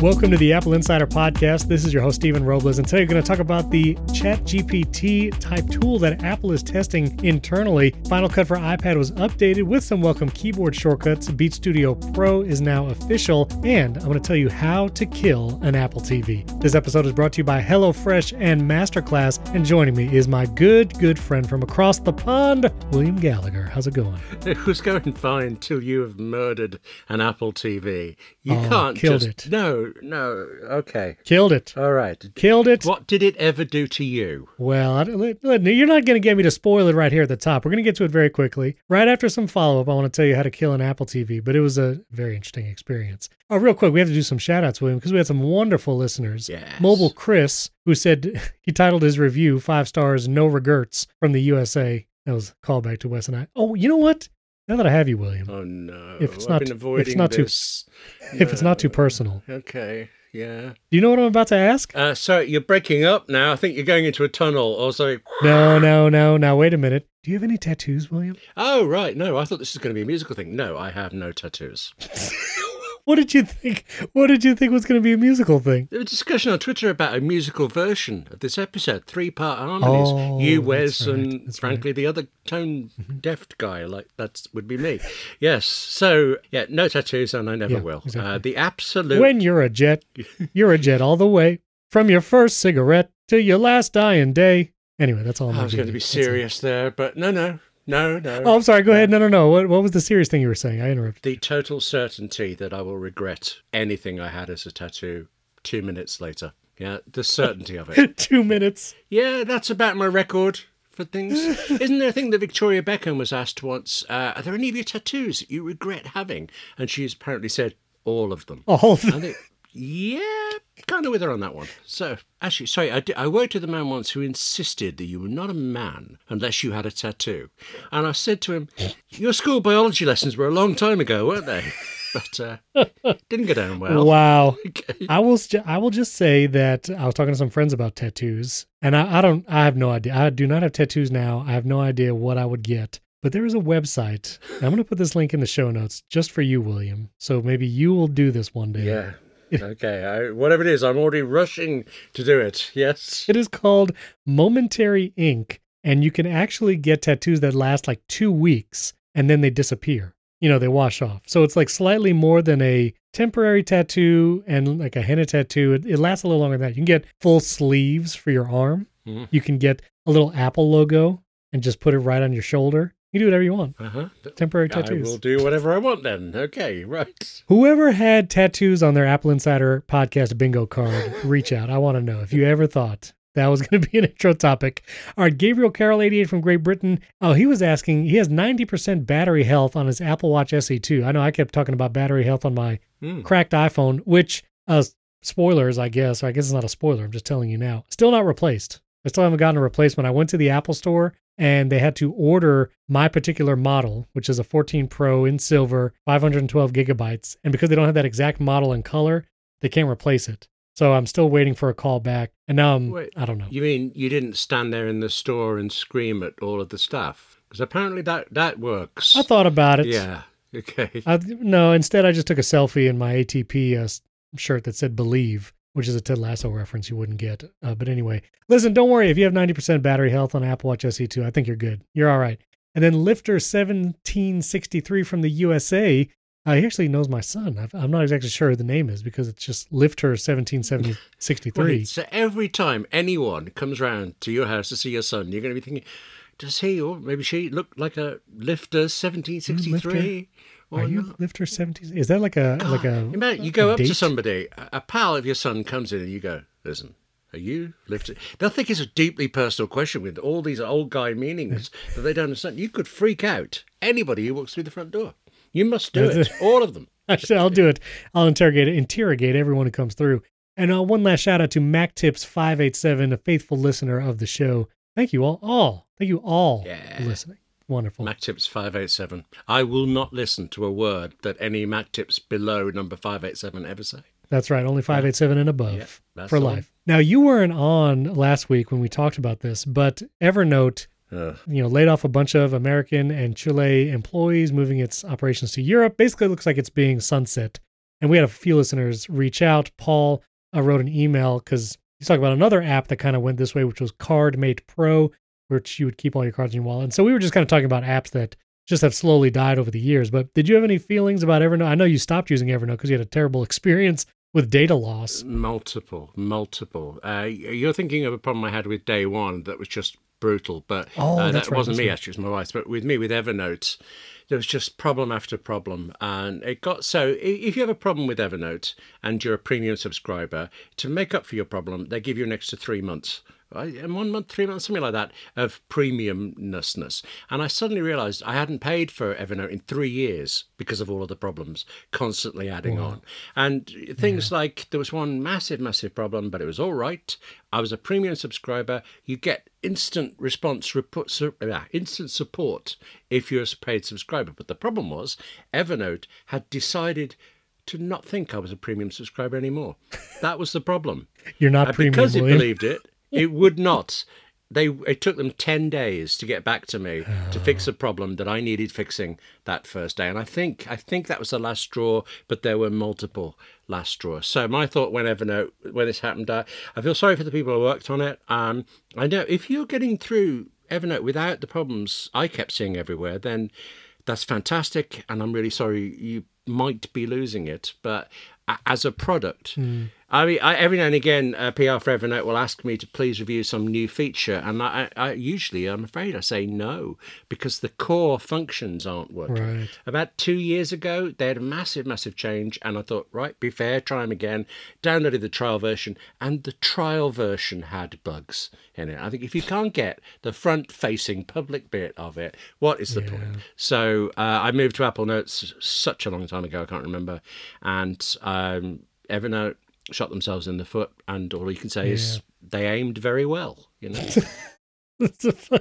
Welcome to the Apple Insider Podcast. This is your host, Stephen Robles, and today we're going to talk about the ChatGPT type tool that Apple is testing internally. Final Cut for iPad was updated with some welcome keyboard shortcuts. Beats Studio Pro is now official, and I'm going to tell you how to kill an Apple TV. This episode is brought to you by HelloFresh and Masterclass, and joining me is my good, good friend from across the pond, William Gallagher. How's it going? It was going fine till you have murdered an Apple TV. You Oh, can't killed just it. no, no. Okay, Killed it. all right. Killed it. What did it ever do to you? Well, I, let- let- you're not going to get me to spoil it right here at the top. We're going to get to it very quickly. Right after some follow up, I want to tell you how to kill an Apple TV, but it was a very interesting experience. Oh, real quick, we have to do some shout outs, William, because we had some wonderful listeners. Yes. Mobile Chris, who said he titled his review five stars, no regrets from the USA. That was a callback to Wes and I. Oh, you know what? Now that I have you, William, Oh no! If it's I've not if it's not too- this. if it's not too personal, Okay. Yeah. do you know what I'm about to ask? Uh, so you're breaking up now. I think you're going into a tunnel or something. No, no, no. Now, wait a minute. Do you have any tattoos, William? Oh right. No, I thought this was going to be a musical thing. No, I have no tattoos. What did you think? What did you think was going to be a musical thing? There was a discussion on Twitter about a musical version of this episode, three part harmonies. Oh, you, Wes, right, and Mm-hmm. frankly the other tone deft guy, like that would be me. yes. So yeah, no tattoos, and I never Yeah, will. exactly. Uh, the absolute. When you're a jet, you're a jet all the way. From your first cigarette to your last dying day. Anyway, that's all I'm I was going to be serious there, but no, no, no, no. Oh, I'm sorry. Go ahead. No, no, no. What, what was the serious thing you were saying? I interrupted. The total certainty that I will regret anything I had as a tattoo two minutes later. Yeah, the certainty of it. Two minutes. Yeah, that's about my record for things. Isn't there a thing that Victoria Beckham was asked once? Uh, are there any of your tattoos that you regret having? And she's apparently said all of them. All of think, yeah, kind of with her on that one. So, actually, sorry, I, did, I worked with a man once who insisted that you were not a man unless you had a tattoo. And I said to him, Your school biology lessons were a long time ago, weren't they? But uh, didn't go down well. wow. Okay. I will. I will just say that I was talking to some friends about tattoos, and I, I don't. I have no idea. I do not have tattoos now. I have no idea what I would get. But there is a website. I'm going to put this link in the show notes just for you, William. So maybe you will do this one day. Yeah. Okay. I, whatever it is, I'm already rushing to do it. Yes. It is called Momentary Ink, and you can actually get tattoos that last like two weeks and then they disappear. You know, they wash off. So it's like slightly more than a temporary tattoo and like a henna tattoo. It, it lasts a little longer than that. You can get full sleeves for your arm. Mhm. You can get a little Apple logo and just put it right on your shoulder. You do whatever you want. Uh huh. Temporary tattoos. I will do whatever I want then. Okay. Right. Whoever had tattoos on their Apple Insider podcast bingo card, reach out. I want to know if you ever thought that was going to be an intro topic. All right, Gabriel Carroll, 88 from Great Britain. Oh, he was asking, he has 90% battery health on his Apple Watch SE2. I know I kept talking about battery health on my Hmm. cracked iPhone, which, uh, spoilers, I guess, I guess it's not a spoiler. I'm just telling you now. Still not replaced. I still haven't gotten a replacement. I went to the Apple store and they had to order my particular model, which is a 14 Pro in silver, 512 gigabytes. And because they don't have that exact model and color, they can't replace it. So I'm still waiting for a call back. And now I'm, Wait. I don't know. You mean you didn't stand there in the store and scream at all of the staff? Because apparently that that works. I thought about it. Yeah. Okay. I, no, instead I just took a selfie in my ATP uh, shirt that said "Believe," which is a Ted Lasso reference you wouldn't get. Uh, but anyway, listen, don't worry. If you have 90% battery health on Apple Watch SE2, I think you're good. You're all right. And then Lifter1763 from the USA. Uh, he actually knows my son. i am not exactly sure who the name is because it's just Lifter1763. so uh, every time anyone comes round to your house to see your son, you're going to be thinking, does he or maybe she look like a Lifter1763? Are you not, lived her seventies. Is that like a God, like a? Imagine you go up date? to somebody, a pal of your son comes in, and you go, "Listen, are you lifted? Now, I think it's a deeply personal question with all these old guy meanings that they don't understand. You could freak out anybody who walks through the front door. You must do it, all of them. Actually, I'll do it. I'll interrogate interrogate everyone who comes through. And uh, one last shout out to MacTips587, a faithful listener of the show. Thank you all, all. Thank you all yeah. for listening. Wonderful. MacTips 587. I will not listen to a word that any MacTips below number 587 ever say. That's right. Only 587 and above Yeah, for one. life. Now, you weren't on last week when we talked about this, but Evernote, Ugh. you know, laid off a bunch of American and Chile employees, moving its operations to Europe. Basically, it looks like it's being sunset And we had a few listeners reach out. Paul uh, wrote an email because he's talking about another app that kind of went this way, which was CardMate Pro, which you would keep all your cards in your wallet. And so we were just kind of talking about apps that just have slowly died over the years. But did you have any feelings about Evernote? I know you stopped using Evernote because you had a terrible experience with data loss. Multiple, multiple. Uh, you're thinking of a problem I had with day one that was just brutal, but Oh, uh, that right, wasn't me right. actually, it was my wife. But with me, with Evernote, there was just problem after problem, and it got so. If you have a problem with Evernote and you're a premium subscriber, to make up for your problem, they give you an extra three months. One month, three months, something like that, of premiumness. And I suddenly realized I hadn't paid for Evernote in three years because of all of the problems constantly adding on. And things like there was one massive, massive problem, but it was all right. I was a premium subscriber. You get instant response, report, su- uh, instant support if you're a paid subscriber. But the problem was Evernote had decided to not think I was a premium subscriber anymore. That was the problem. You're not And premium, because it William. believed it, it would not. They it took them ten days to get back to me to fix a problem that I needed fixing that first day, and I think I think that was the last straw. But there were multiple last straws. So my thought when Evernote when this happened, uh, I feel sorry for the people who worked on it. Um, I know if you're getting through Evernote without the problems I kept seeing everywhere, then that's fantastic, and I'm really sorry you might be losing it. But as a product, I mean, I, every now and again, uh, PR for Evernote will ask me to please review some new feature, and I, I usually, I'm afraid, I say no because the core functions aren't working. Right. About two years ago, they had a massive, massive change, and I thought, right, be fair, try them again. Downloaded the trial version, and the trial version had bugs in it. I think if you can't get the front-facing public bit of it, what is the point? So uh, I moved to Apple Notes such a long time ago, I can't remember, and um, Evernote shot themselves in the foot, and all you can say is they aimed very well. You know. so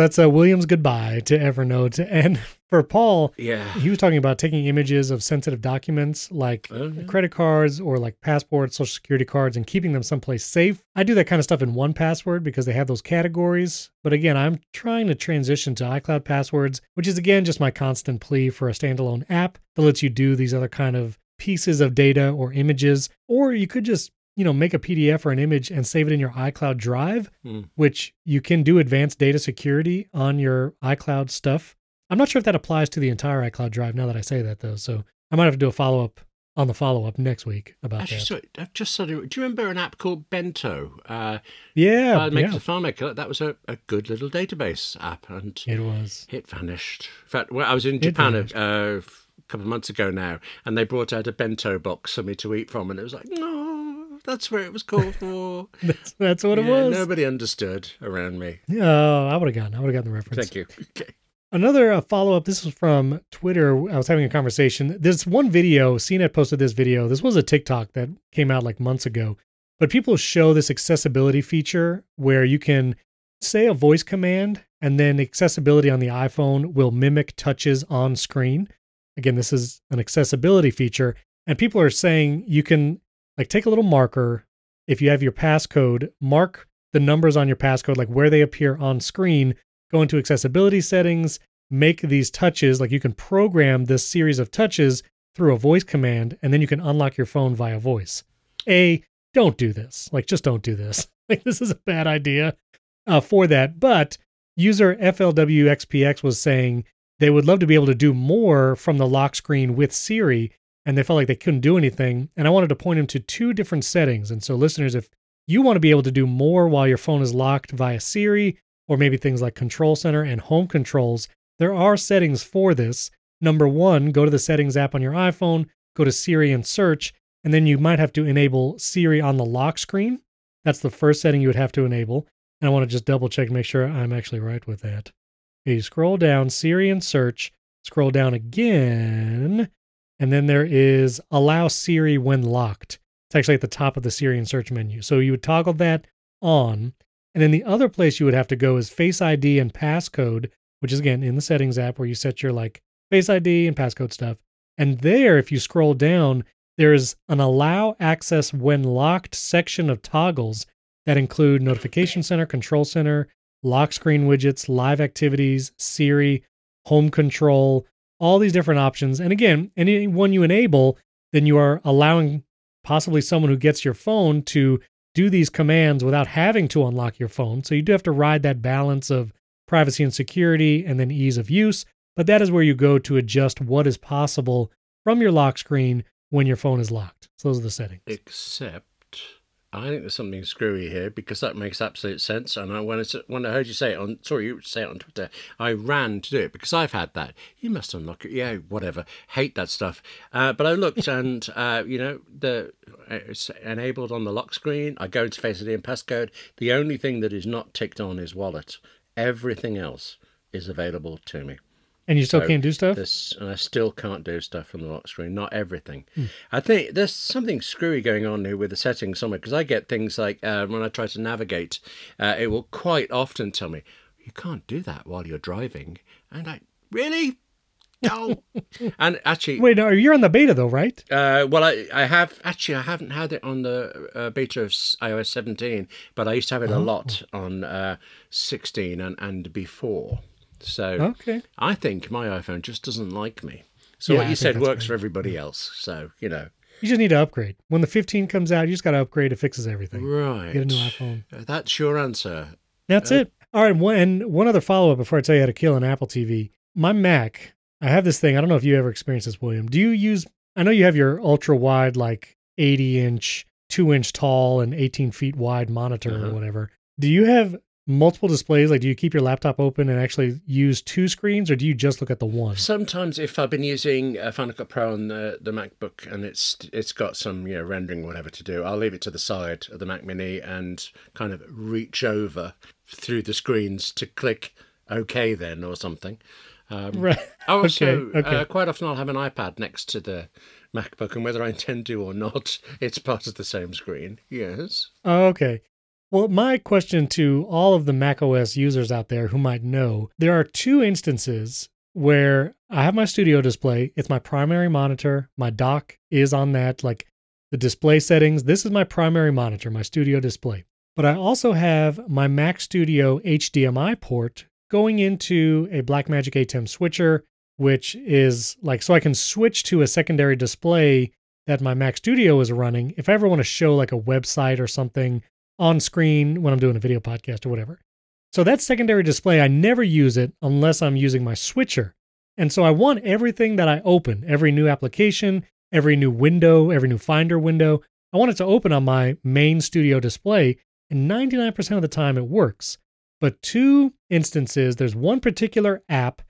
that's a William's goodbye to Evernote. And for Paul, yeah. he was talking about taking images of sensitive documents like Oh, yeah. credit cards or like passports, social security cards, and keeping them someplace safe. I do that kind of stuff in 1Password because they have those categories. But again, I'm trying to transition to iCloud passwords, which is again just my constant plea for a standalone app that lets you do these other kind of pieces of data or images. Or you could just you know, make a PDF or an image and save it in your iCloud Drive, Hmm. which you can do advanced data security on your iCloud stuff. I'm not sure if that applies to the entire iCloud Drive now that I say that, though. So I might have to do a follow up on the follow up next week about Actually, that. sorry, I've just suddenly. Do you remember an app called Bento? Uh, yeah, makers yeah, FileMaker. That was a, a good little database app, and it was. it vanished. In fact, well, I was in Japan uh, couple of months ago now, and they brought out a bento box for me to eat from, and it was like, no, that's where it was called for. That's, that's what it Yeah, was. Nobody understood around me. Oh, I would have gotten. I would have gotten the reference. Thank you. Okay. Another uh, follow up. This was from Twitter. I was having a conversation. There's one video. CNET posted this video. This was a TikTok that came out like months ago. But people show this accessibility feature where you can say a voice command and then accessibility on the iPhone will mimic touches on screen. Again, this is an accessibility feature. And people are saying you can like take a little marker. If you have your passcode, mark the numbers on your passcode, like where they appear on screen go into accessibility settings, make these touches, like you can program this series of touches through a voice command, and then you can unlock your phone via voice. A, don't do this. Like, just don't do this. Like, this is a bad idea uh, for that. But user FLWXPX was saying they would love to be able to do more from the lock screen with Siri, and they felt like they couldn't do anything. And I wanted to point them to two different settings. And so, listeners, if you want to be able to do more while your phone is locked via Siri, or maybe things like Control Center and Home Controls, there are settings for this. Number one, go to the settings app on your iPhone, go to Siri and search, and then you might have to enable Siri on the lock screen. That's the first setting you would have to enable. And I want to just double check, and make sure I'm actually right with that. You scroll down, Siri and search, scroll down again, and then there is allow Siri when locked. It's actually at the top of the Siri and search menu. So you would toggle that on. And then the other place you would have to go is Face ID and passcode, which is again in the settings app where you set your like Face ID and passcode stuff. And there, if you scroll down, there's an allow access when locked section of toggles that include notification center, control center, lock screen widgets, live activities, Siri, home control, all these different options. And again, any one you enable, then you are allowing possibly someone who gets your phone to do these commands without having to unlock your phone. So you do have to ride that balance of privacy and security and then ease of use. But that is where you go to adjust what is possible from your lock screen when your phone is locked. So those are the settings. Except, I think there's something screwy here because that makes absolute sense. And I, when, I, when I heard you say it on, sorry, you say it on Twitter, I ran to do it because I've had that. You must unlock it. Yeah, whatever. Hate that stuff. Uh, but I looked and, uh, you know, the it's enabled on the lock screen. I go into Face ID and passcode. The only thing that is not ticked on is wallet. Everything else is available to me. And you still so can't do stuff? This, and I still can't do stuff from the lock screen. Not everything. Hmm. I think there's something screwy going on here with the settings somewhere because I get things like uh, when I try to navigate, uh, it will quite often tell me, you can't do that while you're driving. And I, really? No. and actually, wait, no, you're on the beta though, right? Uh, well, I, I have actually I haven't had it on the uh, beta of iOS 17, but I used to have it oh. a lot on uh, 16 and and before. So okay. I think my iPhone just doesn't like me. So yeah, what you said works for everybody else. So, you know. You just need to upgrade. When the 15 comes out, you just got to upgrade. It fixes everything. Right. Get a new iPhone. Uh, that's your answer. That's uh, it. All right. One, and one other follow up before I tell you how to kill an Apple TV. My Mac, I have this thing. I don't know if you ever experienced this, William. Do you use, I know you have your ultra wide, like 80 inch, two inch tall, and 18 feet wide monitor uh-huh. or whatever. Do you have multiple displays? Like, do you keep your laptop open and actually use two screens, or do you just look at the one? Sometimes, if I've been using a Final Cut Pro on the, the MacBook and it's it's got some you know rendering whatever to do, I'll leave it to the side of the Mac Mini and kind of reach over through the screens to click OK then or something. Um, right. Also, okay. Okay. Uh, quite often I'll have an iPad next to the MacBook, and whether I intend to or not, it's part of the same screen. Yes. okay. Well, my question to all of the macOS users out there who might know there are two instances where I have my studio display. It's my primary monitor. My dock is on that, like the display settings. This is my primary monitor, my studio display. But I also have my Mac Studio HDMI port going into a Blackmagic ATEM switcher, which is like so I can switch to a secondary display that my Mac Studio is running. If I ever want to show like a website or something on screen when I'm doing a video podcast or whatever. So that secondary display, I never use it unless I'm using my switcher. And so I want everything that I open, every new application, every new window, every new Finder window, I want it to open on my main studio display. And 99% of the time it works. But two instances, there's one particular app,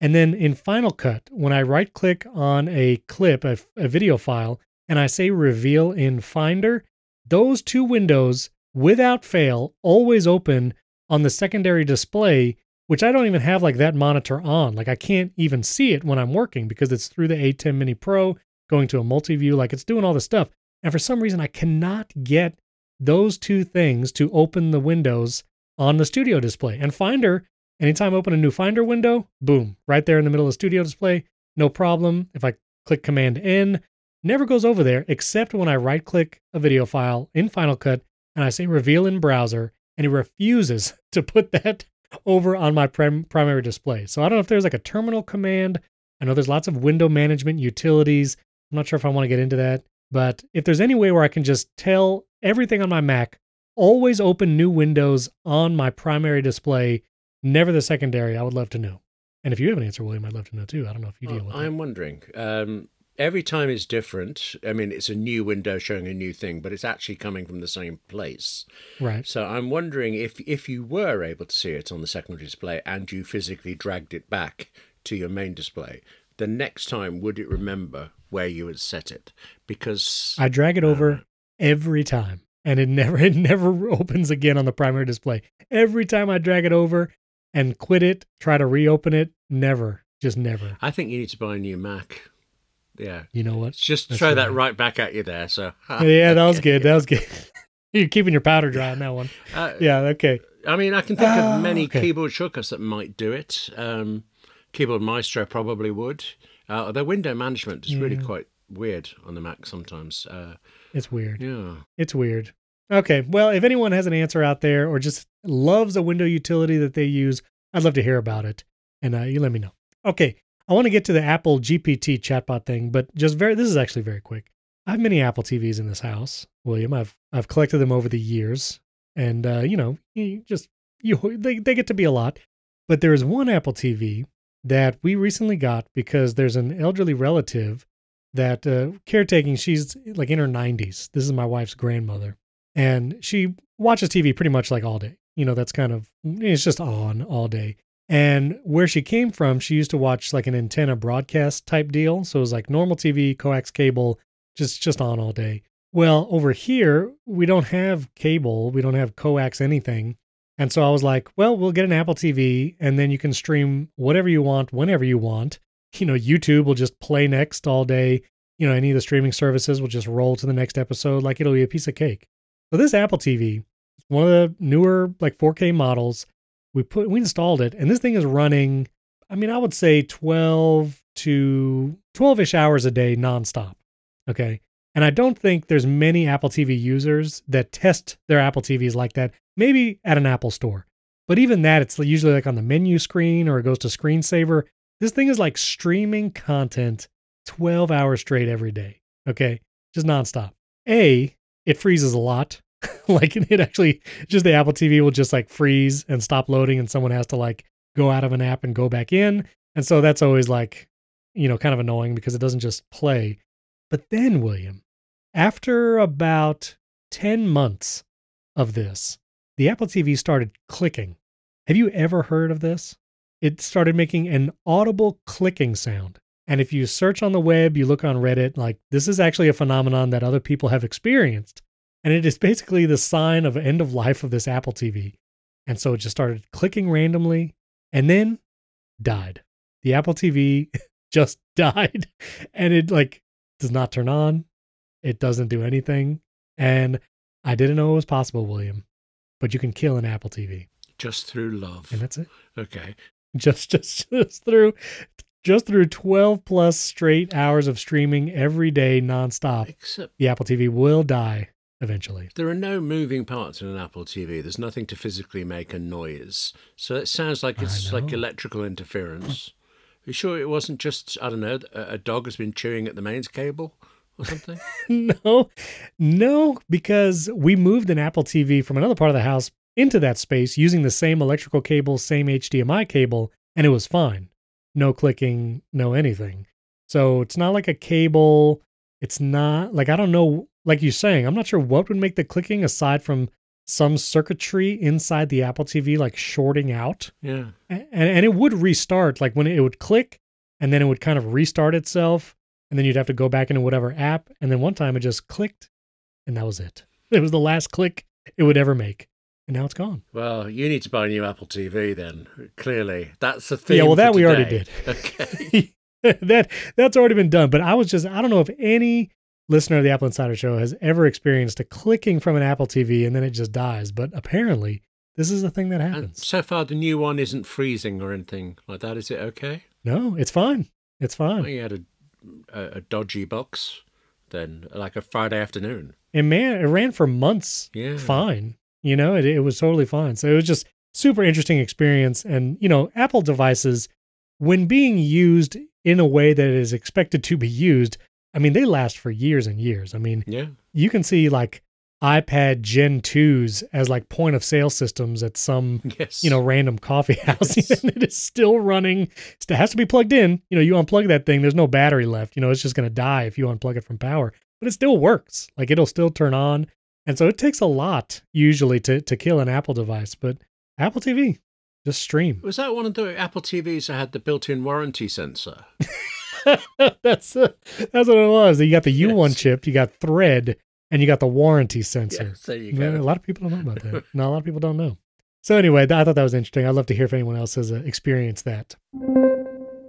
and then in Final Cut, when I right click on a clip, a, a video file, and I say reveal in Finder, those two windows without fail, always open on the secondary display, which I don't even have like that monitor on. Like I can't even see it when I'm working because it's through the ATEM Mini Pro going to a multi view, like it's doing all this stuff. And for some reason, I cannot get those two things to open the windows on the studio display. And Finder, anytime I open a new Finder window, boom, right there in the middle of the studio display, no problem. If I click Command N, never goes over there except when I right click a video file in Final Cut and I say reveal in browser, and it refuses to put that over on my prim- primary display. So I don't know if there's like a terminal command. I know there's lots of window management utilities. I'm not sure if I want to get into that, but if there's any way where I can just tell everything on my Mac, always open new windows on my primary display, never the secondary, I would love to know. And if you have an answer, William, I'd love to know too. I don't know if you deal with it. I'm wondering. Um, every time is different. I mean, it's a new window showing a new thing, but it's actually coming from the same place. Right. So I'm wondering if if you were able to see it on the secondary display and you physically dragged it back to your main display, the next time would it remember where you had set it? Because I drag it over uh, every time and it never it never opens again on the primary display. Every time I drag it over and quit it, try to reopen it, never, just never. I think you need to buy a new Mac yeah. You know what? Just That's throw right. that right back at you there. So yeah, that was good. That was good. You're keeping your powder dry on that one. Uh, yeah. Okay. I mean, I can think of ah, many okay. keyboard shortcuts that might do it. Um, keyboard Maestro probably would. Uh, although window management is yeah. really quite weird on the Mac sometimes. Uh, it's weird. Yeah. It's weird. Okay. Well, if anyone has an answer out there or just loves a window utility that they use, I'd love to hear about it. And uh, you let me know. Okay. I want to get to the Apple GPT chatbot thing, but just very this is actually very quick. I have many Apple TVs in this house, William. I've I've collected them over the years, and uh, you know, you just you they they get to be a lot. But there is one Apple TV that we recently got because there's an elderly relative that uh, caretaking. She's like in her 90s. This is my wife's grandmother, and she watches TV pretty much like all day. You know, that's kind of it's just on all day. And where she came from, she used to watch like an antenna broadcast type deal. So it was like normal TV, coax cable, just just on all day. Well, over here, we don't have cable, we don't have coax anything. And so I was like, well, we'll get an Apple TV and then you can stream whatever you want whenever you want. You know, YouTube will just play next all day. You know, any of the streaming services will just roll to the next episode like it'll be a piece of cake. So this Apple TV, one of the newer like 4K models, we put we installed it and this thing is running i mean i would say 12 to 12ish hours a day nonstop okay? And i don't think there's many apple tv users that test their apple tvs like that maybe at an apple store. But even that it's usually like on the menu screen or it goes to screensaver. This thing is like streaming content 12 hours straight every day okay? Just nonstop. A it freezes a lot like it actually just the Apple TV will just like freeze and stop loading and someone has to like go out of an app and go back in. And so that's always like, you know, kind of annoying because it doesn't just play. But then, William, after about 10 months of this, the Apple TV started clicking. Have you ever heard of this? It started making an audible clicking sound. And if you search on the web, you look on Reddit, like this is actually a phenomenon that other people have experienced. And it is basically the sign of end of life of this Apple TV. And so it just started clicking randomly and then died. The Apple TV just died and it like does not turn on. It doesn't do anything. And I didn't know it was possible, William, but you can kill an Apple TV. Just through love. And that's it. Okay. Just just just through just through 12 plus straight hours of streaming every day nonstop. Except the Apple TV will die eventually. There are no moving parts in an Apple TV. There's nothing to physically make a noise. So it sounds like it's like electrical interference. Are you sure it wasn't just, I don't know, a, a dog has been chewing at the mains cable or something? no, no, because we moved an Apple TV from another part of the house into that space using the same electrical cable, same HDMI cable, and it was fine. No clicking, no anything. So it's not like a cable. It's not like I don't know like you're saying, I'm not sure what would make the clicking aside from some circuitry inside the Apple TV like shorting out. Yeah. And, and it would restart like when it would click and then it would kind of restart itself and then you'd have to go back into whatever app and then one time it just clicked and that was it. It was the last click it would ever make. And now it's gone. Well, you need to buy a new Apple TV then. Clearly, that's the thing. Yeah, well, that we already did. Okay, that that's already been done. But I was just I don't know if any listener of the Apple Insider Show has ever experienced a clicking from an Apple TV and then it just dies. But apparently, this is a thing that happens. And so far, the new one isn't freezing or anything like that. Is it okay? No, it's fine. It's fine. Well, you had a, a, a dodgy box then, like a Friday afternoon. And man, it ran for months. Yeah. Fine. You know, it, it was totally fine. So it was just super interesting experience. And, you know, Apple devices, when being used in a way that is expected to be used, I mean, they last for years and years. I mean, yeah, you can see like iPad Gen 2s as like point of sale systems at some, yes. you know, random coffee house. Yes. and it is still running. It has to be plugged in. You know, you unplug that thing, there's no battery left. You know, it's just going to die if you unplug it from power, but it still works. Like it'll still turn on. And so it takes a lot usually to, to kill an Apple device, but Apple TV, just stream. Was that one of the Apple TVs that had the built in warranty sensor? that's uh, that's what it was. You got the U1 yes. chip, you got Thread, and you got the warranty sensor. Yes, there you go. a lot of people don't know about that. no, a lot of people don't know. So anyway, I thought that was interesting. I'd love to hear if anyone else has uh, experienced that.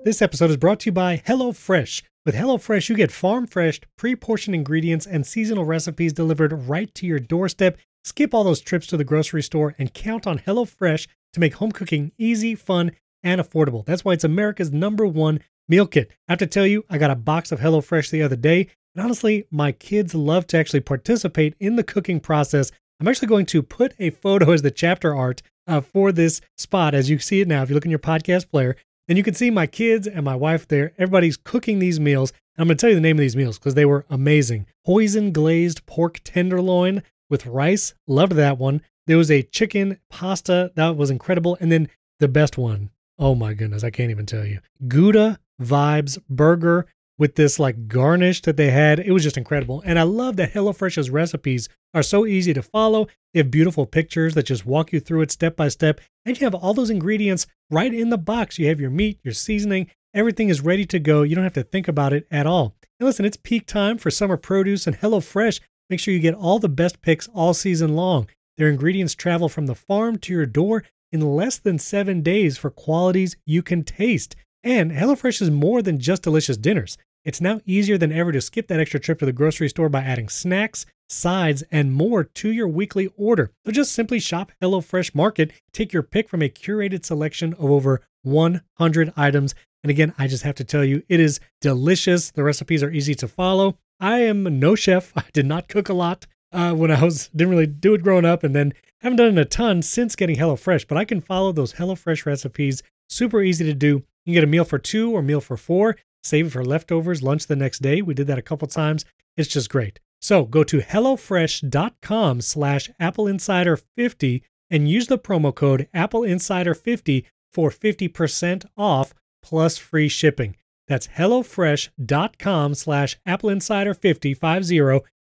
This episode is brought to you by HelloFresh. With HelloFresh, you get farm fresh, pre portioned ingredients and seasonal recipes delivered right to your doorstep. Skip all those trips to the grocery store and count on HelloFresh to make home cooking easy, fun, and affordable. That's why it's America's number one meal kit. I have to tell you, I got a box of HelloFresh the other day. And honestly, my kids love to actually participate in the cooking process. I'm actually going to put a photo as the chapter art uh, for this spot as you see it now. If you look in your podcast player, And you can see my kids and my wife there. Everybody's cooking these meals. And I'm going to tell you the name of these meals because they were amazing. Hoisin glazed pork tenderloin with rice. Loved that one. There was a chicken pasta. That was incredible. And then the best one. Oh my goodness. I can't even tell you. Gouda Vibes Burger with this like garnish that they had. It was just incredible. And I love that HelloFresh's recipes are so easy to follow. They have beautiful pictures that just walk you through it step by step. And you have all those ingredients right in the box. You have your meat, your seasoning, everything is ready to go. You don't have to think about it at all. And listen, it's peak time for summer produce and HelloFresh. Make sure you get all the best picks all season long. Their ingredients travel from the farm to your door in less than seven days for qualities you can taste. And HelloFresh is more than just delicious dinners. It's now easier than ever to skip that extra trip to the grocery store by adding snacks, sides, and more to your weekly order. So just simply shop HelloFresh Market, take your pick from a curated selection of over 100 items. And again, I just have to tell you, it is delicious. The recipes are easy to follow. I am no chef. I did not cook a lot uh, when I was didn't really do it growing up, and then haven't done it a ton since getting HelloFresh. But I can follow those HelloFresh recipes. Super easy to do. You can get a meal for two or meal for four. Save it for leftovers, lunch the next day. We did that a couple times. It's just great. So go to HelloFresh.com slash Apple Insider 50 and use the promo code Apple Insider 50 for 50% off plus free shipping. That's HelloFresh.com slash Apple Insider 50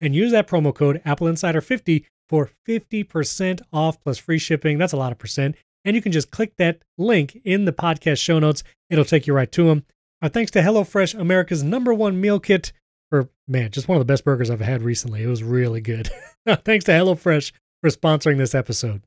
and use that promo code Apple Insider 50 for 50% off plus free shipping. That's a lot of percent. And you can just click that link in the podcast show notes. It'll take you right to them. Our thanks to HelloFresh, America's number one meal kit for, man, just one of the best burgers I've had recently. It was really good. thanks to HelloFresh for sponsoring this episode.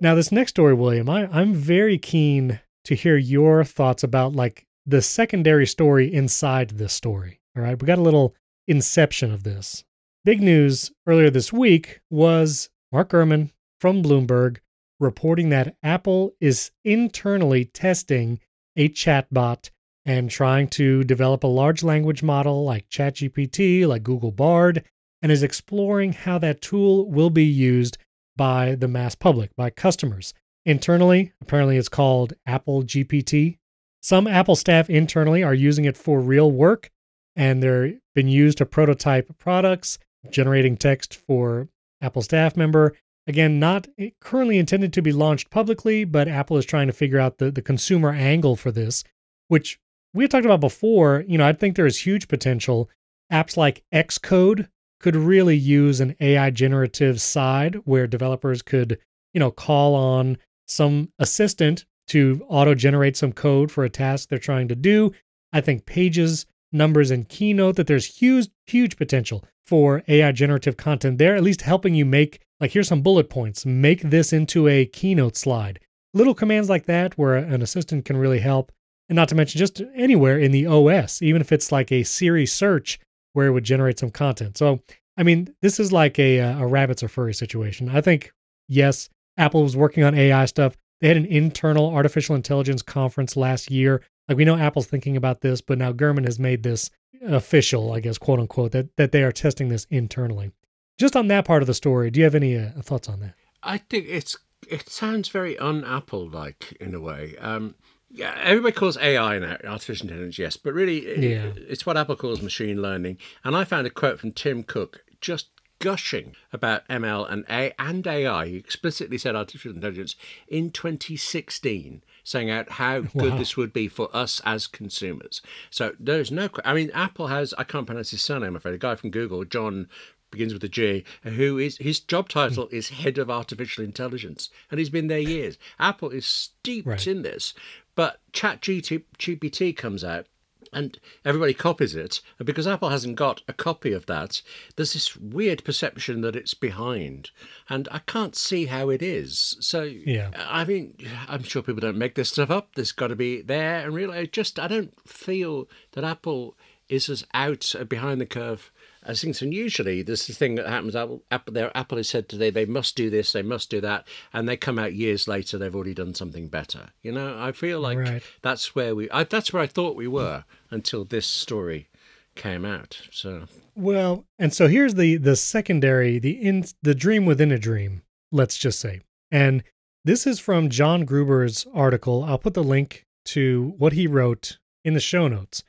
Now, this next story, William, I, I'm very keen to hear your thoughts about like the secondary story inside this story. All right. We got a little inception of this. Big news earlier this week was Mark Gurman from Bloomberg reporting that Apple is internally testing a chatbot and trying to develop a large language model like ChatGPT, like Google Bard, and is exploring how that tool will be used by the mass public, by customers. Internally, apparently it's called Apple GPT. Some Apple staff internally are using it for real work, and they're been used to prototype products, generating text for Apple staff member. Again, not currently intended to be launched publicly, but Apple is trying to figure out the, the consumer angle for this, which we had talked about before. You know, I think there is huge potential. Apps like Xcode could really use an AI generative side where developers could, you know, call on some assistant to auto generate some code for a task they're trying to do. I think Pages, Numbers, and Keynote that there's huge, huge potential for AI generative content there, at least helping you make like, here's some bullet points. Make this into a keynote slide. Little commands like that where an assistant can really help. And not to mention just anywhere in the OS, even if it's like a Siri search where it would generate some content. So, I mean, this is like a, uh, a rabbits or furry situation. I think, yes, Apple was working on AI stuff. They had an internal artificial intelligence conference last year. Like we know Apple's thinking about this, but now Gurman has made this official, I guess, quote unquote, that, that they are testing this internally. Just on that part of the story, do you have any uh, thoughts on that? I think it's it sounds very un-Apple like in a way. Um, yeah, everybody calls AI now artificial intelligence, yes, but really, yeah. it's what Apple calls machine learning. And I found a quote from Tim Cook just gushing about ML and A and AI. He explicitly said artificial intelligence in 2016, saying out how good wow. this would be for us as consumers. So there's no. I mean, Apple has. I can't pronounce his surname. I'm afraid a guy from Google, John begins with a J, who is his job title is head of artificial intelligence, and he's been there years. Apple is steeped right. in this, but Chat GPT comes out. And everybody copies it. And because Apple hasn't got a copy of that, there's this weird perception that it's behind. And I can't see how it is. So, yeah. I mean, I'm sure people don't make this stuff up. There's got to be there. And really, I just, I don't feel that Apple is as out uh, behind the curve And usually, this is the thing that happens. Apple, Apple, their Apple has said today they must do this, they must do that, and they come out years later, they've already done something better. You know, I feel like right. that's where we. I, that's where I thought we were until this story came out. So well, and so here's the the secondary, the in the dream within a dream. Let's just say, and this is from John Gruber's article. I'll put the link to what he wrote in the show notes.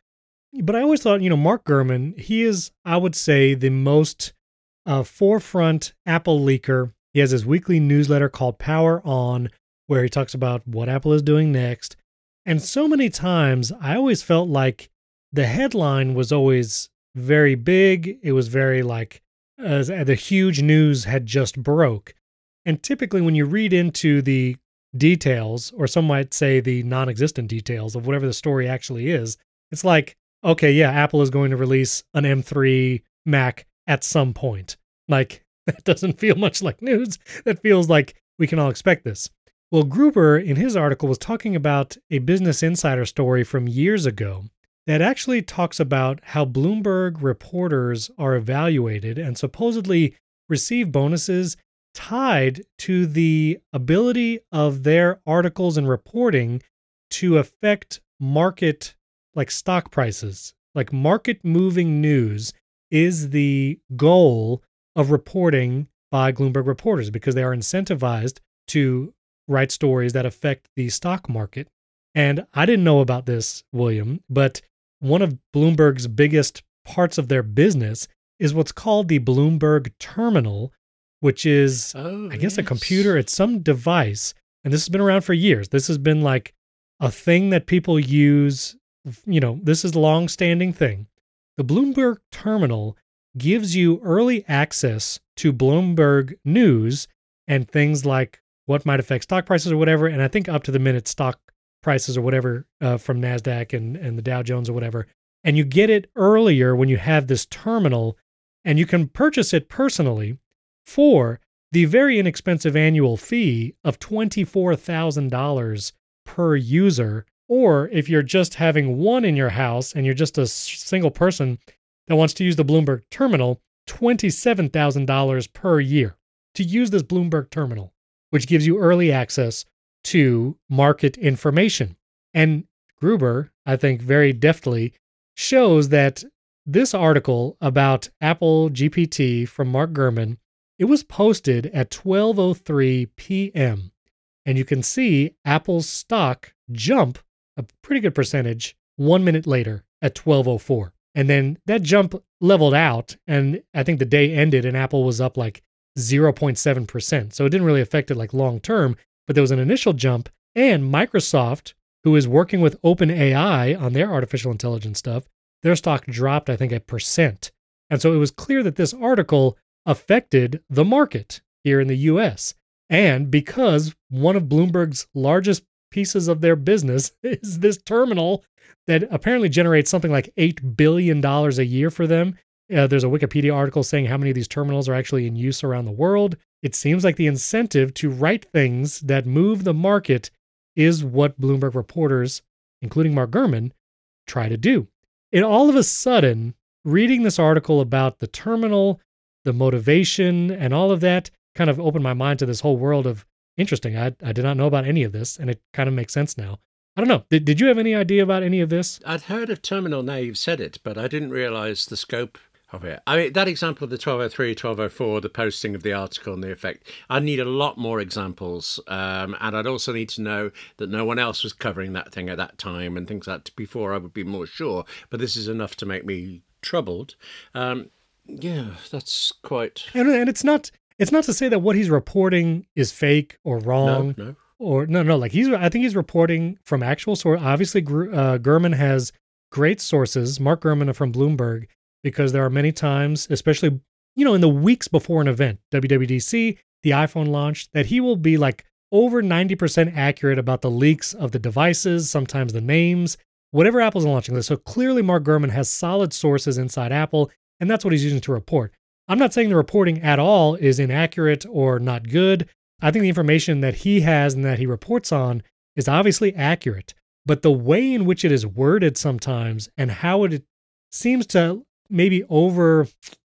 But I always thought, you know, Mark Gurman, he is, I would say, the most uh, forefront Apple leaker. He has his weekly newsletter called Power On, where he talks about what Apple is doing next. And so many times, I always felt like the headline was always very big. It was very like the huge news had just broke. And typically, when you read into the details, or some might say the non existent details of whatever the story actually is, it's like, okay, yeah, Apple is going to release an M3 Mac at some point. Like, that doesn't feel much like news. That feels like we can all expect this. Well, Gruber, in his article, was talking about a Business Insider story from years ago that actually talks about how Bloomberg reporters are evaluated and supposedly receive bonuses tied to the ability of their articles and reporting to affect market like stock prices. Like market moving news is the goal of reporting by Bloomberg reporters because they are incentivized to write stories that affect the stock market. And I didn't know about this, William, but one of Bloomberg's biggest parts of their business is what's called the Bloomberg Terminal, which is, Oh, I guess, a computer. It's some device. And this has been around for years. This has been like a thing that people use. You know, this is a long standing thing. The Bloomberg Terminal gives you early access to Bloomberg news and things like what might affect stock prices or whatever. And I think up to the minute stock prices or whatever uh, from NASDAQ and, and the Dow Jones or whatever. And you get it earlier when you have this terminal and you can purchase it personally for the very inexpensive annual fee of $24,000 per user. Or if you're just having one in your house and you're just a single person that wants to use the Bloomberg terminal, $27,000 per year to use this Bloomberg terminal, which gives you early access to market information. And Gruber, I think very deftly, shows that this article about Apple GPT from Mark Gurman, it was posted at 12:03 p.m. and you can see Apple's stock jump a pretty good percentage 1 minute later at 12:04. And then that jump leveled out and I think the day ended and Apple was up like 0.7%. So it didn't really affect it like long term, but there was an initial jump and Microsoft who is working with OpenAI on their artificial intelligence stuff, their stock dropped I think a percent. And so it was clear that this article affected the market here in the US. And because one of Bloomberg's largest pieces of their business is this terminal that apparently generates something like $8 billion a year for them. Uh, there's a Wikipedia article saying how many of these terminals are actually in use around the world. It seems like the incentive to write things that move the market is what Bloomberg reporters, including Mark Gurman, try to do. And all of a sudden, reading this article about the terminal, the motivation, and all of that kind of opened my mind to this whole world of interesting. I, I did not know about any of this, and it kind of makes sense now. I don't know. Did, did you have any idea about any of this? I'd heard of terminal now you've said it, but I didn't realise the scope of it. I mean, that example of the 1203, 1204, the posting of the article and the effect, I'd need a lot more examples. Um, and I'd also need to know that no one else was covering that thing at that time and things like that before I would be more sure. But this is enough to make me troubled. Um, yeah, that's quite. And, and it's not it's not to say that what he's reporting is fake or wrong No, no. or no no like he's I think he's reporting from actual source. Obviously, uh, Gurman has great sources. Mark Gurman from Bloomberg because there are many times, especially you know in the weeks before an event, WWDC, the iPhone launch, that he will be like over 90% accurate about the leaks of the devices, sometimes the names, whatever Apple's launching this. So clearly, Mark Gurman has solid sources inside Apple, and that's what he's using to report. I'm not saying the reporting at all is inaccurate or not good. I think the information that he has and that he reports on is obviously accurate, but the way in which it is worded sometimes and how it seems to maybe over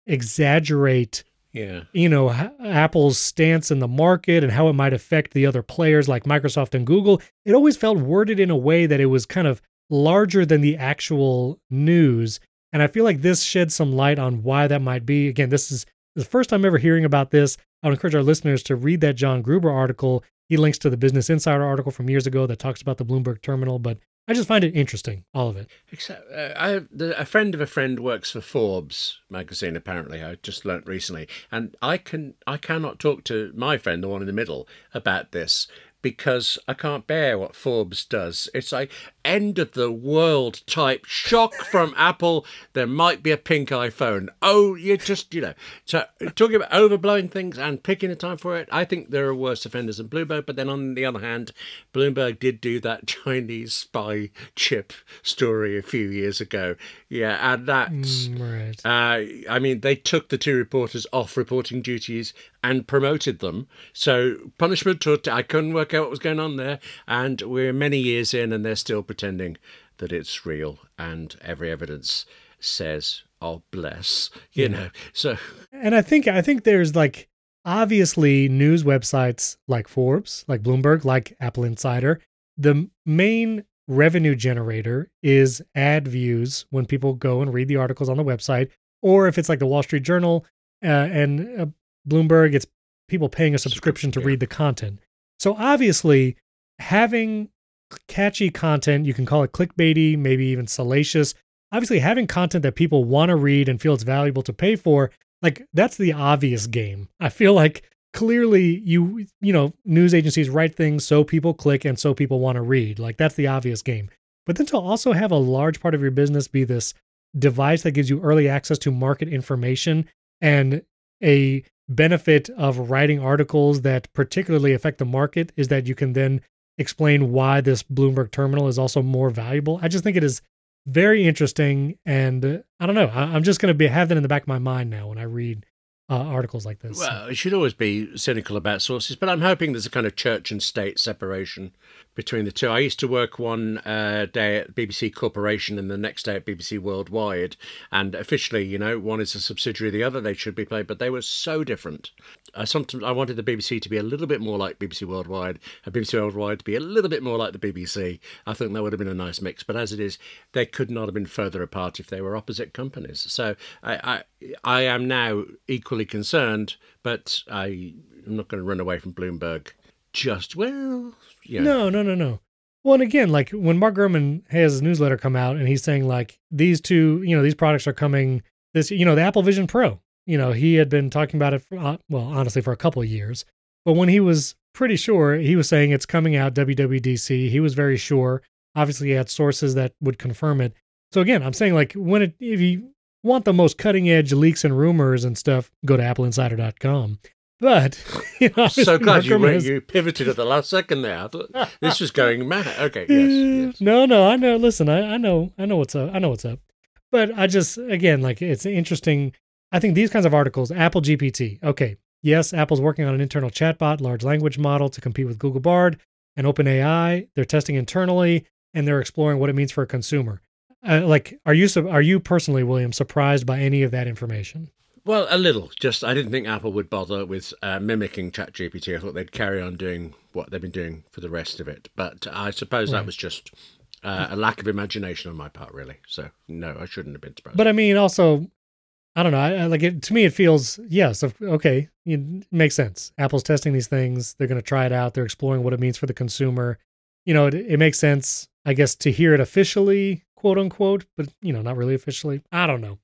exaggerate Yeah. you know apple's stance in the market and how it might affect the other players like microsoft and google it always felt worded in a way that it was kind of larger than the actual news and i feel like this sheds some light on why that might be again this is the first time ever hearing about this i would encourage our listeners to read that john gruber article He links to the Business Insider article from years ago that talks about the Bloomberg terminal, but I just find it interesting, all of it. Except, uh, I, the, a friend of a friend works for Forbes magazine. Apparently, I just learnt recently, and I can I cannot talk to my friend, the one in the middle, about this because I can't bear what Forbes does. It's like end of the world type shock from Apple. There might be a pink iPhone. Oh, you just, you know. So talking about overblowing things and picking a time for it, I think there are worse offenders than Bloomberg. But then on the other hand, Bloomberg did do that Chinese spy chip story a few years ago. Yeah, and that, Mm, right. uh, I mean, they took the two reporters off reporting duties and promoted them. So punishment. I couldn't work out what was going on there, and we're many years in, and they're still pretending that it's real, and every evidence says, "Oh, bless," you know. So And I think I think there's like obviously news websites like Forbes, like Bloomberg, like Apple Insider. The main revenue generator is ad views when people go and read the articles on the website, or if it's like the Wall Street Journal uh, and uh, Bloomberg, it's people paying a subscription to read the content. So obviously, having catchy content, you can call it clickbaity, maybe even salacious. Obviously, having content that people want to read and feel it's valuable to pay for, like that's the obvious game. I feel like clearly you you know news agencies write things so people click and so people want to read. Like that's the obvious game. But then to also have a large part of your business be this device that gives you early access to market information and a benefit of writing articles that particularly affect the market is that you can then explain why this Bloomberg terminal is also more valuable. I just think it is very interesting, and uh, I don't know. I, I'm just going to be have that in the back of my mind now when I read uh, articles like this. Well, you should always be cynical about sources, but I'm hoping there's a kind of church and state separation between the two. I used to work one uh, day at BBC Corporation and the next day at BBC Worldwide, and officially, you know, one is a subsidiary of the other. They should be played, but they were so different. I sometimes I wanted the BBC to be a little bit more like BBC Worldwide, and BBC Worldwide to be a little bit more like the BBC. I think that would have been a nice mix, but as it is, they could not have been further apart if they were opposite companies. So I, I, I am now equally concerned, but I am not going to run away from Bloomberg. Just well, No, no, no, no. Well, and again, like when Mark Gurman has his newsletter come out and he's saying like these two, you know, these products are coming this, you know, the Apple Vision Pro. You know, he had been talking about it for, uh, well, honestly, for a couple of years. But when he was pretty sure, he was saying it's coming out WWDC. He was very sure. Obviously, he had sources that would confirm it. So again, I'm saying like when it, if you want the most cutting edge leaks and rumors and stuff, go to appleinsider.com. But you know, so glad you has- you pivoted at the last second there. This was going mad. Okay, yes, yes. No, no, I know. Listen, I, I know, I know what's up. I know what's up. But I just, again, like it's interesting. I think these kinds of articles, Apple GPT. Okay, yes, Apple's working on an internal chatbot, large language model to compete with Google Bard and OpenAI. They're testing internally and they're exploring what it means for a consumer. Uh, like, are you are you personally, William, surprised by any of that information? Well, a little. Just I didn't think Apple would bother with uh, mimicking ChatGPT. I thought they'd carry on doing what they've been doing for the rest of it. But I suppose that was just uh, a lack of imagination on my part, really. So no, I shouldn't have been surprised. But I mean, also, I don't know. I, I like it. To me, it feels yes. Okay, it makes sense. Apple's testing these things. They're going to try it out. They're exploring what it means for the consumer. You know, it, it makes sense, I guess, to hear it officially, quote unquote, but you know, not really officially. I don't know.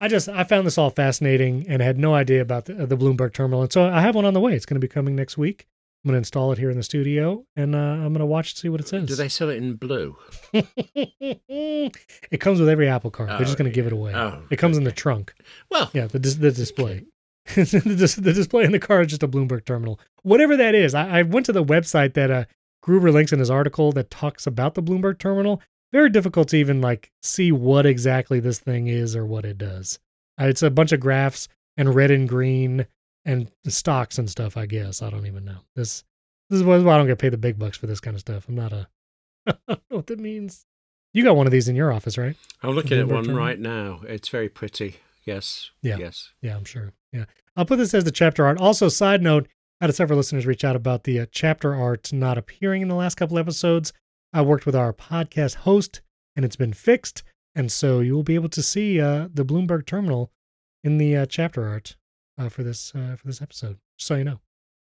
I just I found this all fascinating and had no idea about the, the Bloomberg terminal, and so I have one on the way. It's going to be coming next week. I'm going to install it here in the studio, and uh, I'm going to watch to see what it says. Do they sell it in blue? it comes with every Apple card. They're just Oh, going to give it away. Oh, it comes in the trunk. Well, Yeah, the the display. the, the display in the car is just a Bloomberg terminal. Whatever that is, I, I went to the website that uh, Gruber links in his article that talks about the Bloomberg terminal. Very difficult to even like see what exactly this thing is or what it does. Uh, it's a bunch of graphs and red and green and stocks and stuff. I guess I don't even know. This this is why I don't get paid the big bucks for this kind of stuff. I'm not a. I don't know what that means. You got one of these in your office, right? I'm looking at one terminal? right now. It's very pretty. Yes. Yeah. Yes. Yeah, I'm sure. Yeah. I'll put this as the chapter art. Also, side note, I had several listeners reach out about the uh, chapter art not appearing in the last couple episodes. I worked with our podcast host and it's been fixed. And so you will be able to see uh, the Bloomberg terminal in the uh, chapter art uh, for this uh, for this episode. Just so you know.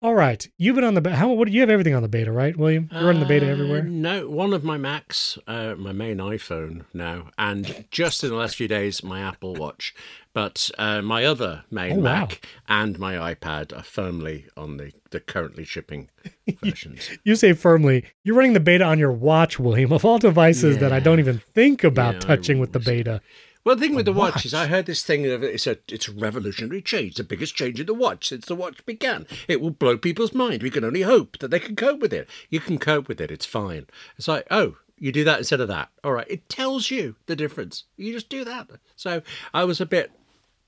All right, you've been on the how? What you have everything on the beta, right, William? You're running the beta Uh, everywhere. No, one of my Macs, uh, my main iPhone now, and just in the last few days, my Apple Watch. But uh, my other main Oh, wow. Mac and my iPad are firmly on the, the currently shipping versions. You say firmly you're running the beta on your watch, William, of all devices that I don't even think about Yeah, I touching with the beta. Well, the thing with the watch, watch. is I heard this thing of it's a it's a revolutionary change, the biggest change in the watch since the watch began. It will blow people's mind. We can only hope that they can cope with it. You can cope with it. It's fine. It's like oh. You do that instead of that. All right. It tells you the difference. You just do that. So I was a bit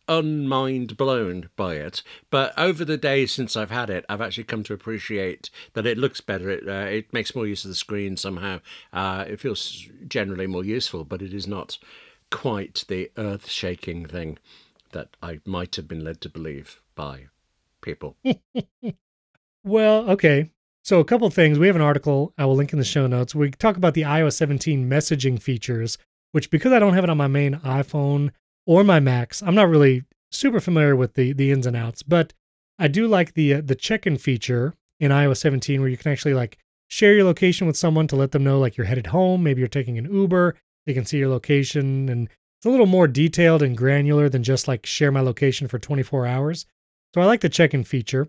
unmind blown by it. But over the days since I've had it, I've actually come to appreciate that it looks better. It, uh, it makes more use of the screen somehow. Uh, it feels generally more useful, but it is not quite the earth shaking thing that I might have been led to believe by people. Well, okay. So a couple things. We have an article I will link in the show notes. We talk about the iOS 17 messaging features, which because I don't have it on my main iPhone or my Macs, I'm not really super familiar with the the ins and outs. But I do like the uh, the check-in feature in iOS 17 where you can actually like share your location with someone to let them know like you're headed home. Maybe you're taking an Uber. They can see your location, and it's a little more detailed and granular than just like share my location for 24 hours. So I like the check-in feature.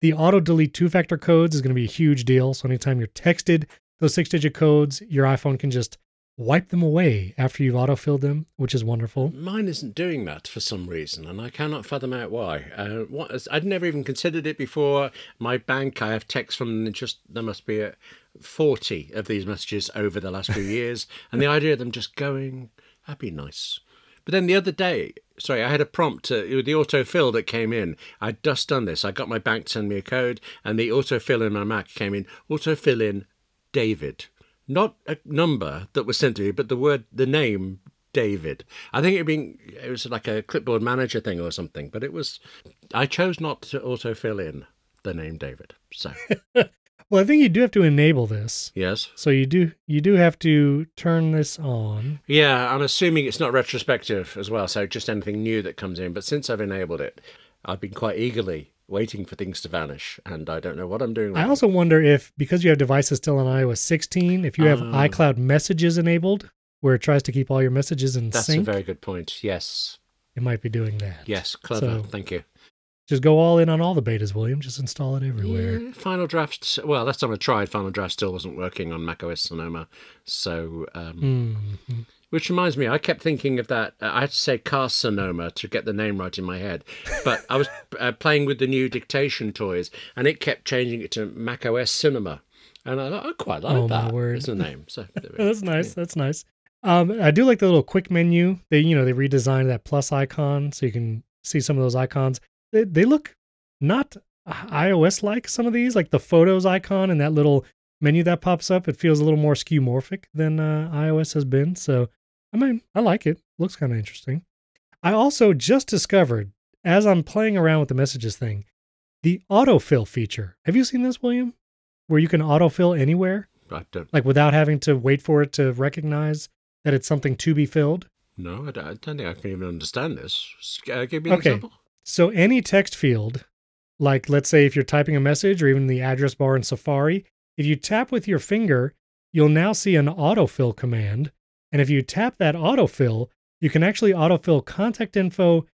The auto delete two factor codes is going to be a huge deal. So anytime you're texted those six digit codes, your iPhone can just wipe them away after you've auto filled them, which is wonderful. Mine isn't doing that for some reason, and I cannot fathom out why. Uh, what, I'd never even considered it before. My bank, I have texts from just there must be a 40 of these messages over the last few years, and the idea of them just going, that'd be nice. But then the other day, sorry, I had a prompt, uh, the autofill that came in. I'd just done this. I got my bank to send me a code, and the autofill in my Mac came in, autofill in David. Not a number that was sent to me, but the word, the name David. I think it been it was like a clipboard manager thing or something, but it was I chose not to autofill in the name David. So Well, I think you do have to enable this. yes. So you do you do have to turn this on. Yeah, I'm assuming it's not retrospective as well, so just anything new that comes in. But since I've enabled it, I've been quite eagerly waiting for things to vanish, and I don't know what I'm doing. I also wonder if because you have devices still on iOS 16, if you have Oh. iCloud messages enabled, where it tries to keep all your messages in That's sync, a very good point. Yes, it might be doing that. yes, clever. So- Thank you. Just go all in on all the betas, William. Just install it everywhere. Yeah, Final Draft. Well, last time I tried, Final Draft still wasn't working on macOS Sonoma. So, um, Mhm. which reminds me, I kept thinking of that. Uh, I had to say Cast Sonoma to get the name right in my head, but I was uh, playing with the new dictation toys, and it kept changing it to macOS Cinema, and I, thought, I quite like Oh, my that word. as a name. So there we go. that's nice. That's nice. Um, I do like the little quick menu. They, you know, they redesigned that plus icon so you can see some of those icons. They, they look not iOS like some of these, like the photos icon and that little menu that pops up. It feels a little more skeuomorphic than uh, iOS has been. So, I mean, I like it. Looks kind of interesting. I also just discovered as I'm playing around with the messages thing, the autofill feature. Have you seen this, William? Where you can autofill anywhere? I don't like without having to wait for it to recognize that it's something to be filled. No, I don't, I don't think I can even understand this. Uh, give me an Okay. example. So any text field, like let's say if you're typing a message or even the address bar in Safari, if you tap with your finger, you'll now see an autofill command. And if you tap that autofill, you can actually autofill contact info,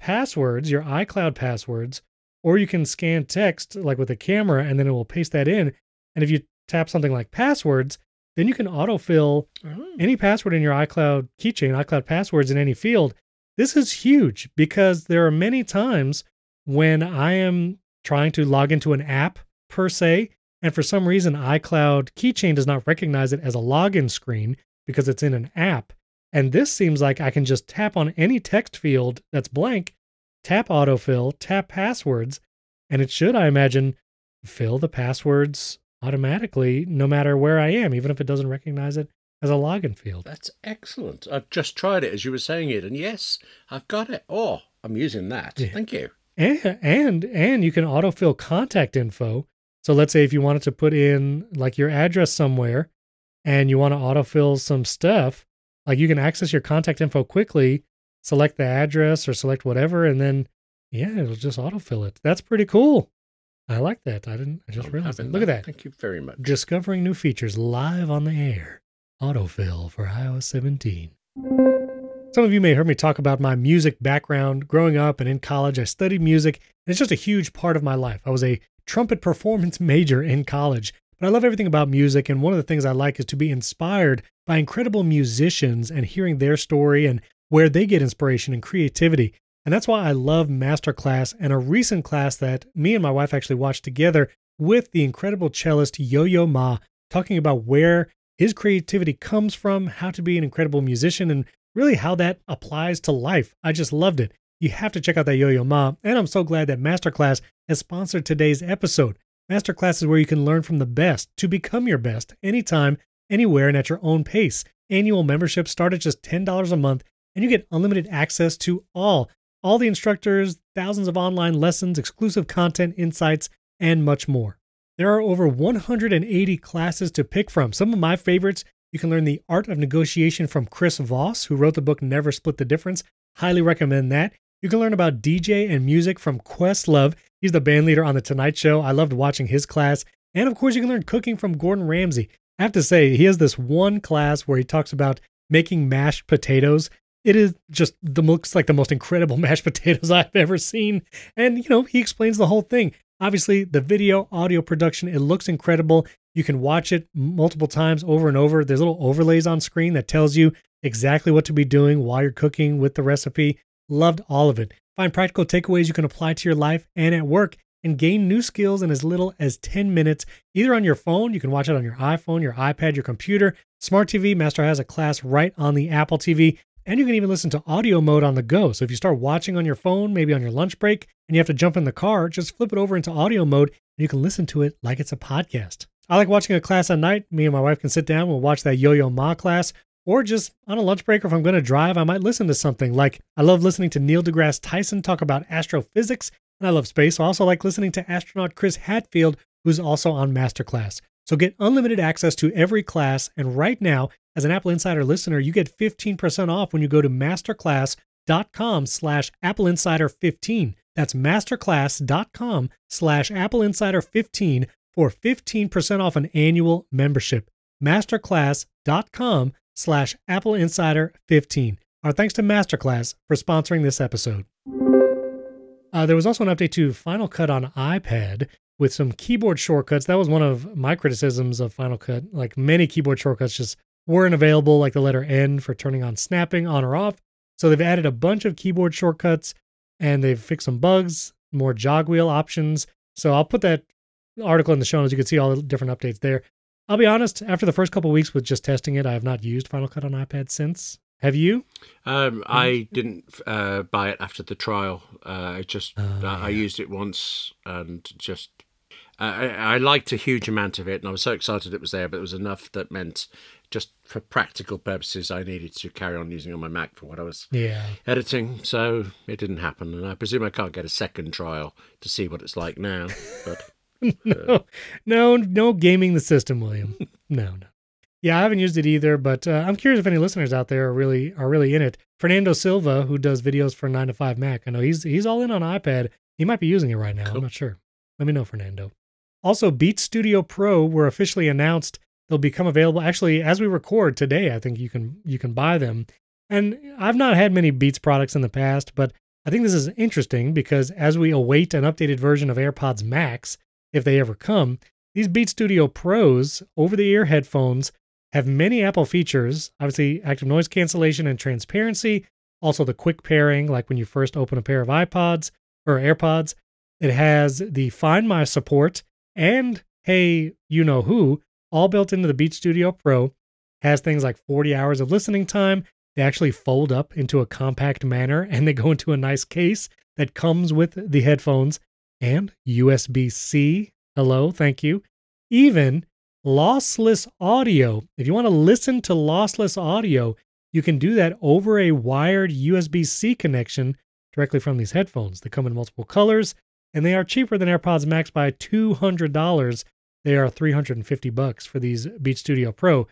passwords, your iCloud passwords, or you can scan text like with a camera and then it will paste that in. And if you tap something like passwords, then you can autofill Oh. any password in your iCloud keychain, iCloud passwords in any field. This is huge because there are many times when I am trying to log into an app per se, and for some reason iCloud keychain does not recognize it as a login screen because it's in an app. And this seems like I can just tap on any text field that's blank, tap autofill, tap passwords, and it should, I imagine, fill the passwords automatically no matter where I am, even if it doesn't recognize it as a login field. That's excellent. I've just tried it as you were saying it, and yes, I've got it. Oh, I'm using that. Yeah. Thank you. And and and you can autofill contact info. So let's say if you wanted to put in like your address somewhere and you want to autofill some stuff, like you can access your contact info quickly, select the address or select whatever and then yeah, it'll just autofill it. That's pretty cool. I like that. I didn't. I just I'm realized. Look at that. Thank you very much. Discovering new features live on the air. Autofill for iOS 17. Some of you may have heard me talk about my music background. Growing up and in college, I studied music, and it's just a huge part of my life. I was a trumpet performance major in college, but I love everything about music, and one of the things I like is to be inspired by incredible musicians and hearing their story and where they get inspiration and creativity. And that's why I love Masterclass and a recent class that me and my wife actually watched together with the incredible cellist Yo Yo Ma, talking about where his creativity comes from, how to be an incredible musician, and really how that applies to life. I just loved it. You have to check out that Yo Yo Ma, and I'm so glad that Masterclass has sponsored today's episode. Masterclass is where you can learn from the best to become your best anytime, anywhere, and at your own pace. Annual memberships start at just $10 a month, and you get unlimited access to all all the instructors, thousands of online lessons, exclusive content, insights, and much more. There are over 180 classes to pick from. Some of my favorites you can learn the art of negotiation from Chris Voss, who wrote the book Never Split the Difference. Highly recommend that. You can learn about DJ and music from Questlove. He's the band leader on The Tonight Show. I loved watching his class. And of course, you can learn cooking from Gordon Ramsay. I have to say, he has this one class where he talks about making mashed potatoes. It is just the looks like the most incredible mashed potatoes I've ever seen. And you know, he explains the whole thing. Obviously, the video, audio production, it looks incredible. You can watch it multiple times over and over. There's little overlays on screen that tells you exactly what to be doing while you're cooking with the recipe. Loved all of it. Find practical takeaways you can apply to your life and at work and gain new skills in as little as 10 minutes, either on your phone, you can watch it on your iPhone, your iPad, your computer, smart TV. Master has a class right on the Apple TV, and you can even listen to audio mode on the go. So if you start watching on your phone, maybe on your lunch break, and you have to jump in the car, just flip it over into audio mode and you can listen to it like it's a podcast. I like watching a class at night. Me and my wife can sit down, we'll watch that Yo Yo Ma class, or just on a lunch break, or if I'm going to drive, I might listen to something. Like I love listening to Neil deGrasse Tyson talk about astrophysics, and I love space. I also like listening to astronaut Chris Hadfield, who's also on Masterclass. So get unlimited access to every class, and right now, as an Apple Insider listener, you get 15% off when you go to masterclass.com slash Apple Insider 15. That's masterclass.com slash Apple Insider 15 for 15% off an annual membership. Masterclass.com slash Apple Insider 15. Our thanks to Masterclass for sponsoring this episode. Uh, there was also an update to Final Cut on iPad with some keyboard shortcuts. That was one of my criticisms of Final Cut. Like many keyboard shortcuts just weren't available, like the letter N for turning on snapping on or off. So they've added a bunch of keyboard shortcuts and they've fixed some bugs, more jog wheel options. So I'll put that article in the show notes. You can see all the different updates there. I'll be honest, after the first couple weeks with just testing it, I have not used Final Cut on iPad since. Have you? Um, I didn't uh, buy it after the trial. Uh, I just Oh, I I used it once and just uh, I, I liked a huge amount of it, and I was so excited it was there. But it was enough that meant just for practical purposes, I needed to carry on using on my Mac for what I was Yeah. editing. So it didn't happen, and I presume I can't get a second trial to see what it's like now. But no, no, no gaming the system, William. No, no. Yeah, I haven't used it either, but uh, I'm curious if any listeners out there are really are really in it. Fernando Silva, who does videos for Nine to Five Mac, I know he's he's all in on iPad. He might be using it right now. I'm not sure. Let me know, Fernando. Also, Beats Studio Pro were officially announced. They'll become available actually as we record today. I think you can you can buy them. And I've not had many Beats products in the past, but I think this is interesting because as we await an updated version of AirPods Max, if they ever come, these Beats Studio Pros over the ear headphones have many Apple features, obviously active noise cancellation and transparency, also the quick pairing, like when you first open a pair of iPods or AirPods. It has the Find My support and Hey You Know Who, all built into the Beats Studio Pro. Has things like 40 hours of listening time. They actually fold up into a compact manner and they go into a nice case that comes with the headphones and USB C. Hello, thank you. Even lossless audio. If you want to listen to lossless audio, you can do that over a wired USB C connection directly from these headphones. They come in multiple colors and they are cheaper than AirPods Max by $200. They are 350 bucks for these Beats Studio Pro. A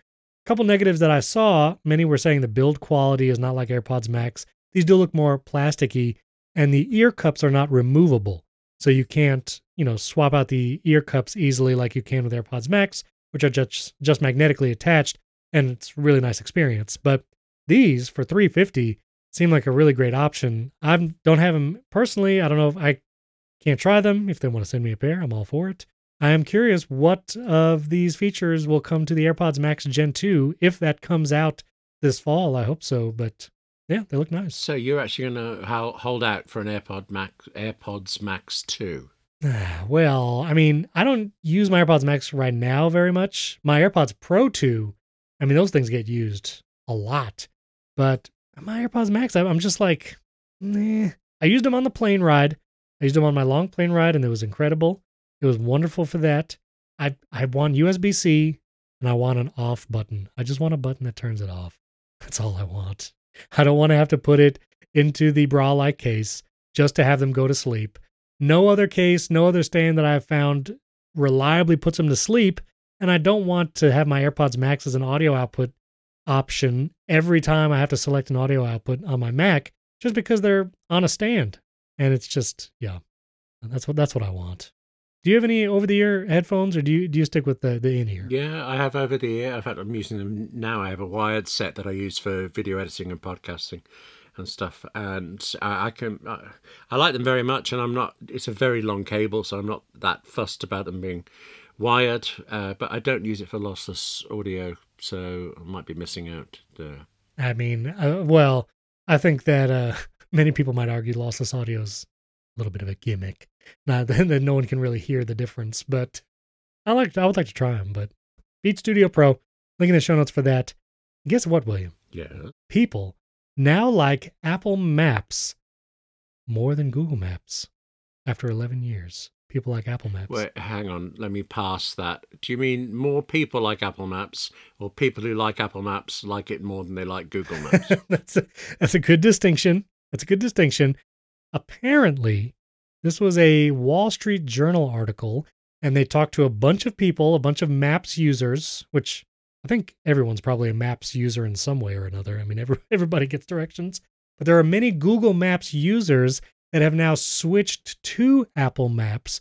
couple negatives that I saw, many were saying the build quality is not like AirPods Max. These do look more plasticky and the ear cups are not removable. so you can't, you know, swap out the ear cups easily like you can with AirPods Max, which are just just magnetically attached, and it's really nice experience. But these for 350 seem like a really great option. I don't have them personally. I don't know if I can't try them. If they want to send me a pair, I'm all for it. I am curious what of these features will come to the AirPods Max Gen 2 if that comes out this fall. I hope so, but yeah, they look nice. So you're actually going to hold out for an AirPod Max, AirPods Max 2? well, I mean, I don't use my AirPods Max right now very much. My AirPods Pro 2, I mean, those things get used a lot. But my AirPods Max, I'm just like, nah. I used them on the plane ride. I used them on my long plane ride, and it was incredible. It was wonderful for that. I I want USB C and I want an off button. I just want a button that turns it off. That's all I want. I don't want to have to put it into the bra like case just to have them go to sleep. No other case, no other stand that I've found reliably puts them to sleep. And I don't want to have my AirPods Max as an audio output option every time I have to select an audio output on my Mac just because they're on a stand. And it's just, yeah, that's what that's what I want. Do you have any over the ear headphones, or do you do you stick with the the in ear? Yeah, I have over the ear. In fact, I'm using them now. I have a wired set that I use for video editing and podcasting and stuff, and I, I can I, I like them very much. And I'm not. It's a very long cable, so I'm not that fussed about them being wired. Uh, but I don't use it for lossless audio, so I might be missing out there. I mean, uh, well, I think that uh, many people might argue lossless audio is a little bit of a gimmick. Not that no one can really hear the difference, but I like I would like to try them. But Beats Studio Pro, link in the show notes for that. Guess what, William? Yeah. People now like Apple Maps more than Google Maps after 11 years. People like Apple Maps. Wait, hang on. Let me pass that. Do you mean more people like Apple Maps, or people who like Apple Maps like it more than they like Google Maps? that's a, that's a good distinction. That's a good distinction. Apparently, this was a Wall Street Journal article, and they talked to a bunch of people, a bunch of Maps users, which I think everyone's probably a Maps user in some way or another. I mean, every, everybody gets directions. But there are many Google Maps users that have now switched to Apple Maps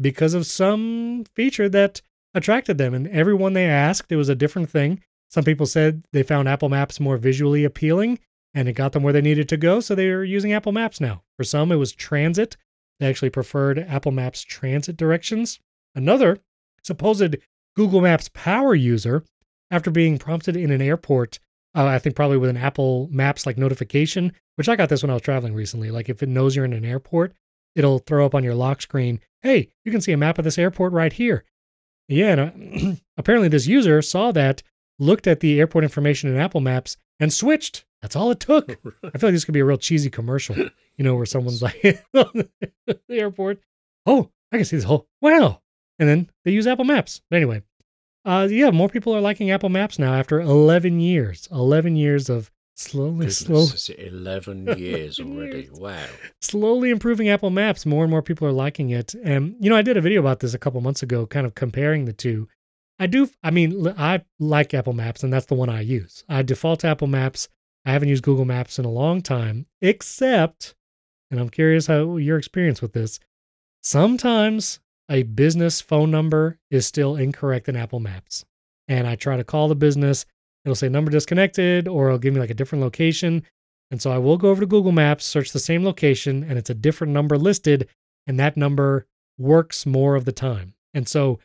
because of some feature that attracted them. And everyone they asked, it was a different thing. Some people said they found Apple Maps more visually appealing and it got them where they needed to go. So they are using Apple Maps now. For some, it was transit. They actually preferred Apple Maps transit directions. Another supposed Google Maps power user, after being prompted in an airport, uh, I think probably with an Apple Maps like notification, which I got this when I was traveling recently. Like if it knows you're in an airport, it'll throw up on your lock screen, hey, you can see a map of this airport right here. Yeah, and uh, apparently this user saw that, looked at the airport information in Apple Maps, and switched that's all it took. I feel like this could be a real cheesy commercial, you know, where someone's like the airport. Oh, I can see this whole wow. And then they use Apple Maps. But anyway, uh, yeah, more people are liking Apple Maps now after 11 years. 11 years of slowly, slowly. 11 years already. Wow. Slowly improving Apple Maps. More and more people are liking it. And, you know, I did a video about this a couple months ago, kind of comparing the two. I do, I mean, I like Apple Maps, and that's the one I use. I default Apple Maps. I haven't used Google Maps in a long time, except, and I'm curious how your experience with this. Sometimes a business phone number is still incorrect in Apple Maps. And I try to call the business, it'll say number disconnected, or it'll give me like a different location. And so I will go over to Google Maps, search the same location, and it's a different number listed, and that number works more of the time. And so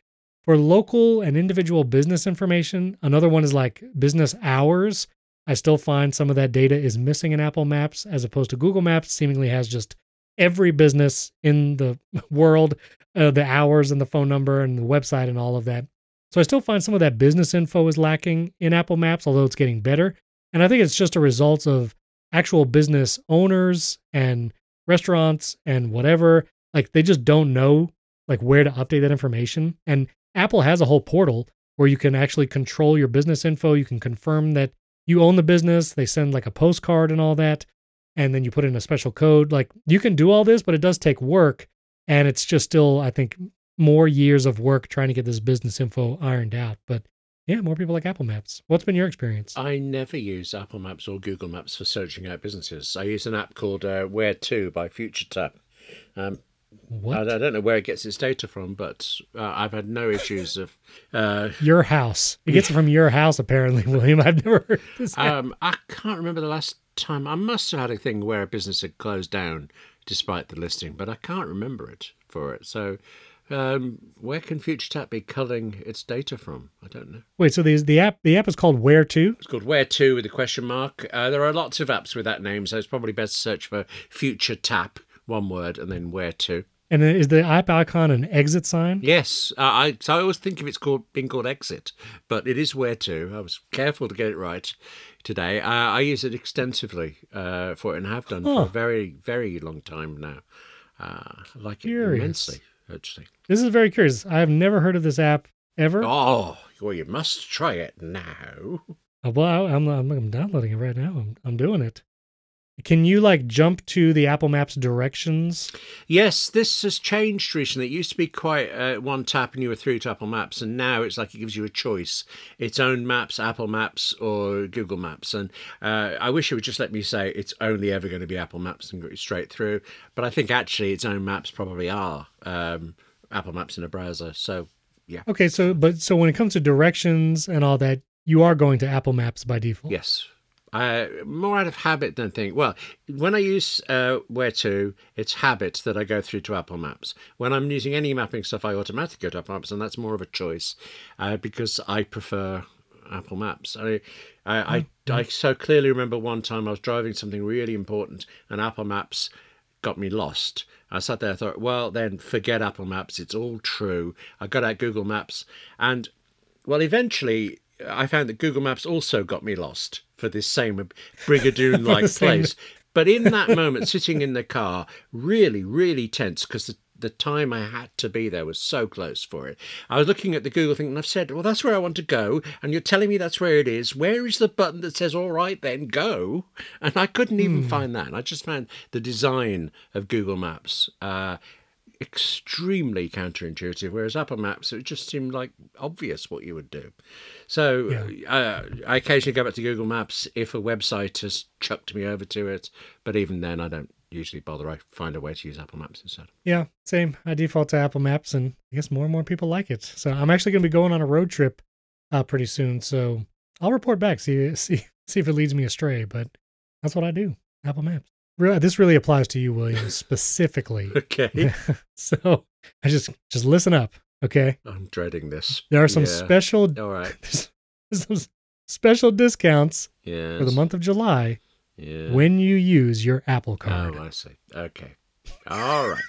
for local and individual business information, another one is like business hours. I still find some of that data is missing in Apple Maps as opposed to Google Maps, seemingly has just every business in the world, uh, the hours and the phone number and the website and all of that. So I still find some of that business info is lacking in Apple Maps, although it's getting better. And I think it's just a result of actual business owners and restaurants and whatever. Like they just don't know like where to update that information. And Apple has a whole portal where you can actually control your business info. You can confirm that you own the business. They send like a postcard and all that. And then you put in a special code. Like you can do all this, but it does take work. And it's just still, I think, more years of work trying to get this business info ironed out. But yeah, more people like Apple Maps. What's been your experience? I never use Apple Maps or Google Maps for searching out businesses. I use an app called uh, Where To by FutureTap. Um, What? I, I don't know where it gets its data from, but uh, I've had no issues of. Uh, your house. It gets it from your house, apparently, William. I've never heard this. um, I can't remember the last time. I must have had a thing where a business had closed down despite the listing, but I can't remember it for it. So, um, where can FutureTap be culling its data from? I don't know. Wait, so the the app the app is called Where To? It's called Where To with a question mark. Uh, there are lots of apps with that name, so it's probably best to search for FutureTap, one word, and then Where To. And then is the app icon an exit sign? Yes, uh, I so I always think of it's called being called Exit, but it is Where To. I was careful to get it right today. Uh, I use it extensively uh, for it and have done for a very very long time now. Uh, I like it immensely, actually. This is very curious. I have never heard of this app ever. Oh, well, you must try it now. Uh, Well, I'm, I'm I'm downloading it right now. I'm I'm doing it. Can you like jump to the Apple Maps directions? Yes, this has changed recently. It used to be quite uh, one tap and you were through to Apple Maps, and now it's like it gives you a choice: its own maps, Apple Maps, or Google Maps. And uh, I wish it would just let me say it's only ever going to be Apple Maps and go straight through. But I think actually its own maps probably are um, Apple Maps in a browser. So yeah, Okay, so but so when it comes to directions and all that, you are going to Apple Maps by default. yes. Uh, more out of habit than think. Well, when I use uh, where to, it's habit that I go through to Apple Maps. When I'm using any mapping stuff, I automatically go to Apple Maps, and that's more of a choice uh, because I prefer Apple Maps. I, I, I, I so clearly remember one time I was driving something really important, and Apple Maps got me lost. I sat there, I thought, well, then forget Apple Maps. It's all true. I got out Google Maps, and well, eventually I found that Google Maps also got me lost for this same Brigadoon like place. But in that moment, sitting in the car, really, really tense because the, the time I had to be there was so close for it. I was looking at the Google thing and I've said, Well, that's where I want to go. And you're telling me that's where it is. Where is the button that says, All right, then go? And I couldn't even find that. And I just found the design of Google Maps. Uh, extremely counterintuitive, whereas Apple Maps, it just seemed like obvious what you would do. So uh, I occasionally go back to Google Maps if a website has chucked me over to it, but even then, I don't usually bother. I find a way to use Apple Maps instead. Yeah, same. I default to Apple Maps, and I guess more and more people like it. So I'm actually going to be going on a road trip uh, pretty soon. So I'll report back, see see see if it leads me astray. But that's what I do. Apple Maps. This really applies to you, William, specifically. Okay. so I just just listen up, okay? I'm dreading this. There are some Yeah. special All right. there's some special discounts Yeah. for the month of July Yeah. when you use your Apple card. Oh, I see. Okay. All right.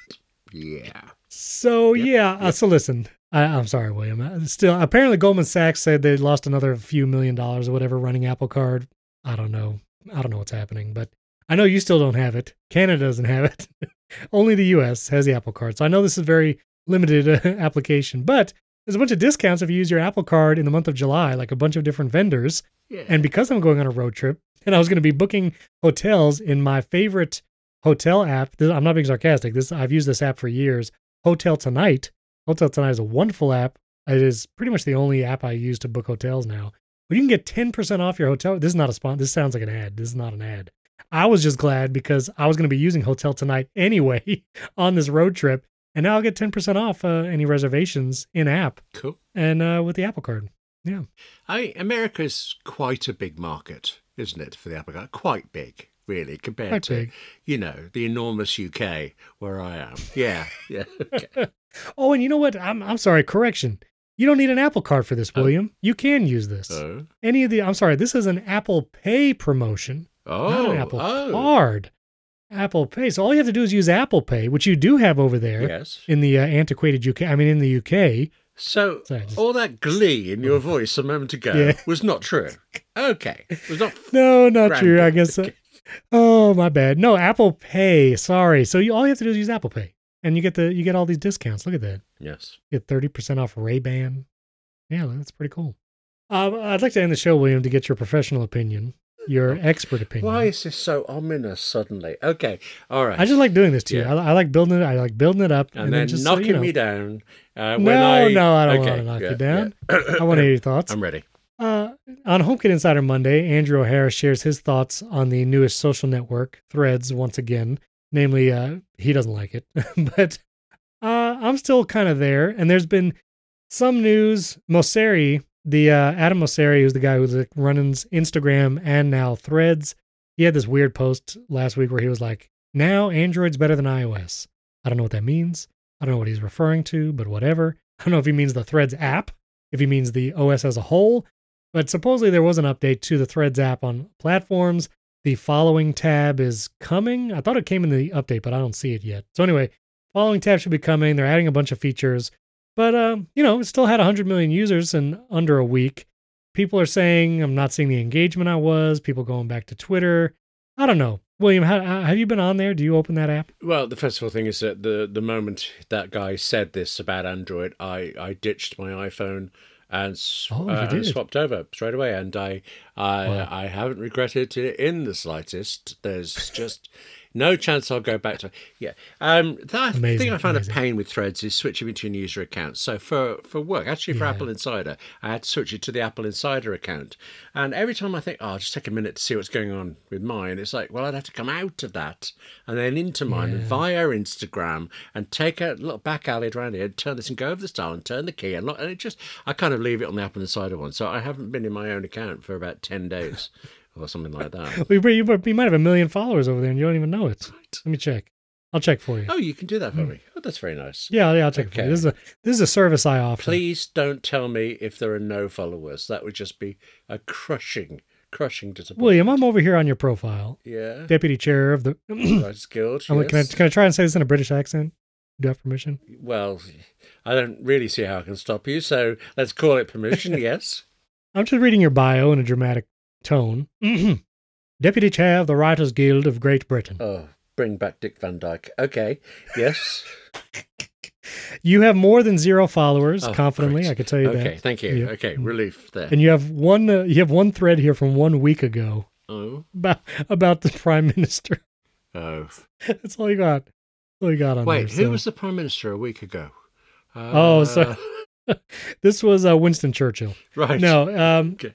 Yeah. So Yep, yeah, uh, yep. so listen, I, I'm sorry, William. Uh, Still, apparently Goldman Sachs said they lost another few million dollars or whatever running Apple Card. I don't know. I don't know what's happening, but I know you still don't have it. Canada doesn't have it. Only the U.S. has the Apple Card. So I know this is very limited uh, application, but there's a bunch of discounts if you use your Apple Card in the month of July, like a bunch of different vendors. Yeah. And because I'm going on a road trip and I was going to be booking hotels in my favorite hotel app, this, I'm not being sarcastic. This I've used this app for years. Hotel Tonight. Hotel Tonight is a wonderful app. It is pretty much the only app I use to book hotels now. But you can get 10% off your hotel. This is not a spot. This sounds like an ad. This is not an ad. I was just glad because I was going to be using Hotel Tonight anyway on this road trip. And now I'll get 10% off uh, any reservations in app cool. and uh, with the Apple Card. Yeah. I America's quite a big market, isn't it, for the Apple Card? Quite big, really, compared Quite to big. you know the enormous UK where I am. Yeah, yeah. Okay. Oh, and you know what? I'm I'm sorry. Correction. You don't need an Apple Card for this, Oh. William. You can use this. oh, Any of the I'm sorry. This is an Apple Pay promotion, oh, Apple oh. Card. Apple Pay. So all you have to do is use Apple Pay, which you do have over there Yes. in the uh, antiquated UK. I mean, in the UK. So Sorry, just- all that glee in your voice a moment ago Yeah. was not true. Okay, was not. No, not true. I guess. Oh, my bad. No, Apple Pay. Sorry. So you, all you have to do is use Apple Pay, and you get the you get all these discounts. Look at that. Yes. get 30% off Ray Ban. Yeah, that's pretty cool. Um, I'd like to end the show, William, to get your professional opinion, your expert opinion. Why is this so ominous suddenly? Okay, all right. I just like doing this to Yeah. you. I, I like building it. I like building it up, and, then just so knocking you know. me down. Uh, when No, I, no, I don't okay, want to knock yeah, you down. yeah. I want to hear your thoughts. I'm ready. Uh, on HomeKit Insider Monday, Andrew O'Hara shares his thoughts on the newest social network, Threads, once again. Namely, uh, he doesn't like it, but I'm still kind of there. And there's been some news. Mosseri, the uh, Adam Mosseri, who's the guy who's like running Instagram and now Threads, he had this weird post last week where he was like, "Now Android's better than iOS." I don't know what that means. I don't know what he's referring to, but whatever. I don't know if he means the Threads app, if he means the OS as a whole, but supposedly there was an update to the Threads app on platforms. The following tab is coming. I thought it came in the update, but I don't see it yet. So anyway, following tab should be coming. They're adding a bunch of features, but um, you know, it still had 100 million users in under a week. People are saying I'm not seeing the engagement I was. People going back to Twitter. I don't know. William, how, have you been on there? Do you open that app? Well, the first of all thing is that the the moment that guy said this about Android, I I ditched my iPhone and, Oh, uh, and swapped over straight away, and I I Wow. I haven't regretted it in the slightest. There's just no chance I'll go back to yeah. Um, the Amazing, thing I found amazing. a pain with Threads is switching between user accounts. So for for work, actually for Yeah. Apple Insider, I had to switch it to the Apple Insider account, and every time I think, oh, I'll just take a minute to see what's going on with mine, it's like, well, I'd have to come out of that and then into mine Yeah. via Instagram and take a little back alley around here, and turn this and go over the style and turn the key and, look, and it just I kind of leave it on the Apple Insider one. So I haven't been in my own account for about ten days or something like that. We, might have a million followers over there and you don't even know it. Let me check. I'll check for you. Oh, you can do that for hmm. me. Oh, that's very nice. Yeah, yeah, I'll check Okay. This is a this is a service I offer. Please don't tell me if there are no followers. That would just be a crushing, crushing disappointment. William, I'm over here on your profile. Yeah. Deputy chair of the. Writers Guild. I'm like, can, I, can I try and say this in a British accent? Do you have permission? Well, I don't really see how I can stop you, so let's call it permission, yes. I'm just reading your bio in a dramatic tone. Deputy chair of the Writers Guild of Great Britain. Oh, bring back Dick Van Dyke. Okay, yes. You have more than zero followers. Oh, confidently, great. I could tell you Okay, that. thank you. Yeah. Okay, relief there. And you have one. Uh, you have one thread here from one week ago Oh, about about the prime minister. oh. That's all you got. That's all you got on Wait, there. who so- was the Prime Minister a week ago? Oh, Uh, so- This was uh, Winston Churchill. right. No. Um, Okay.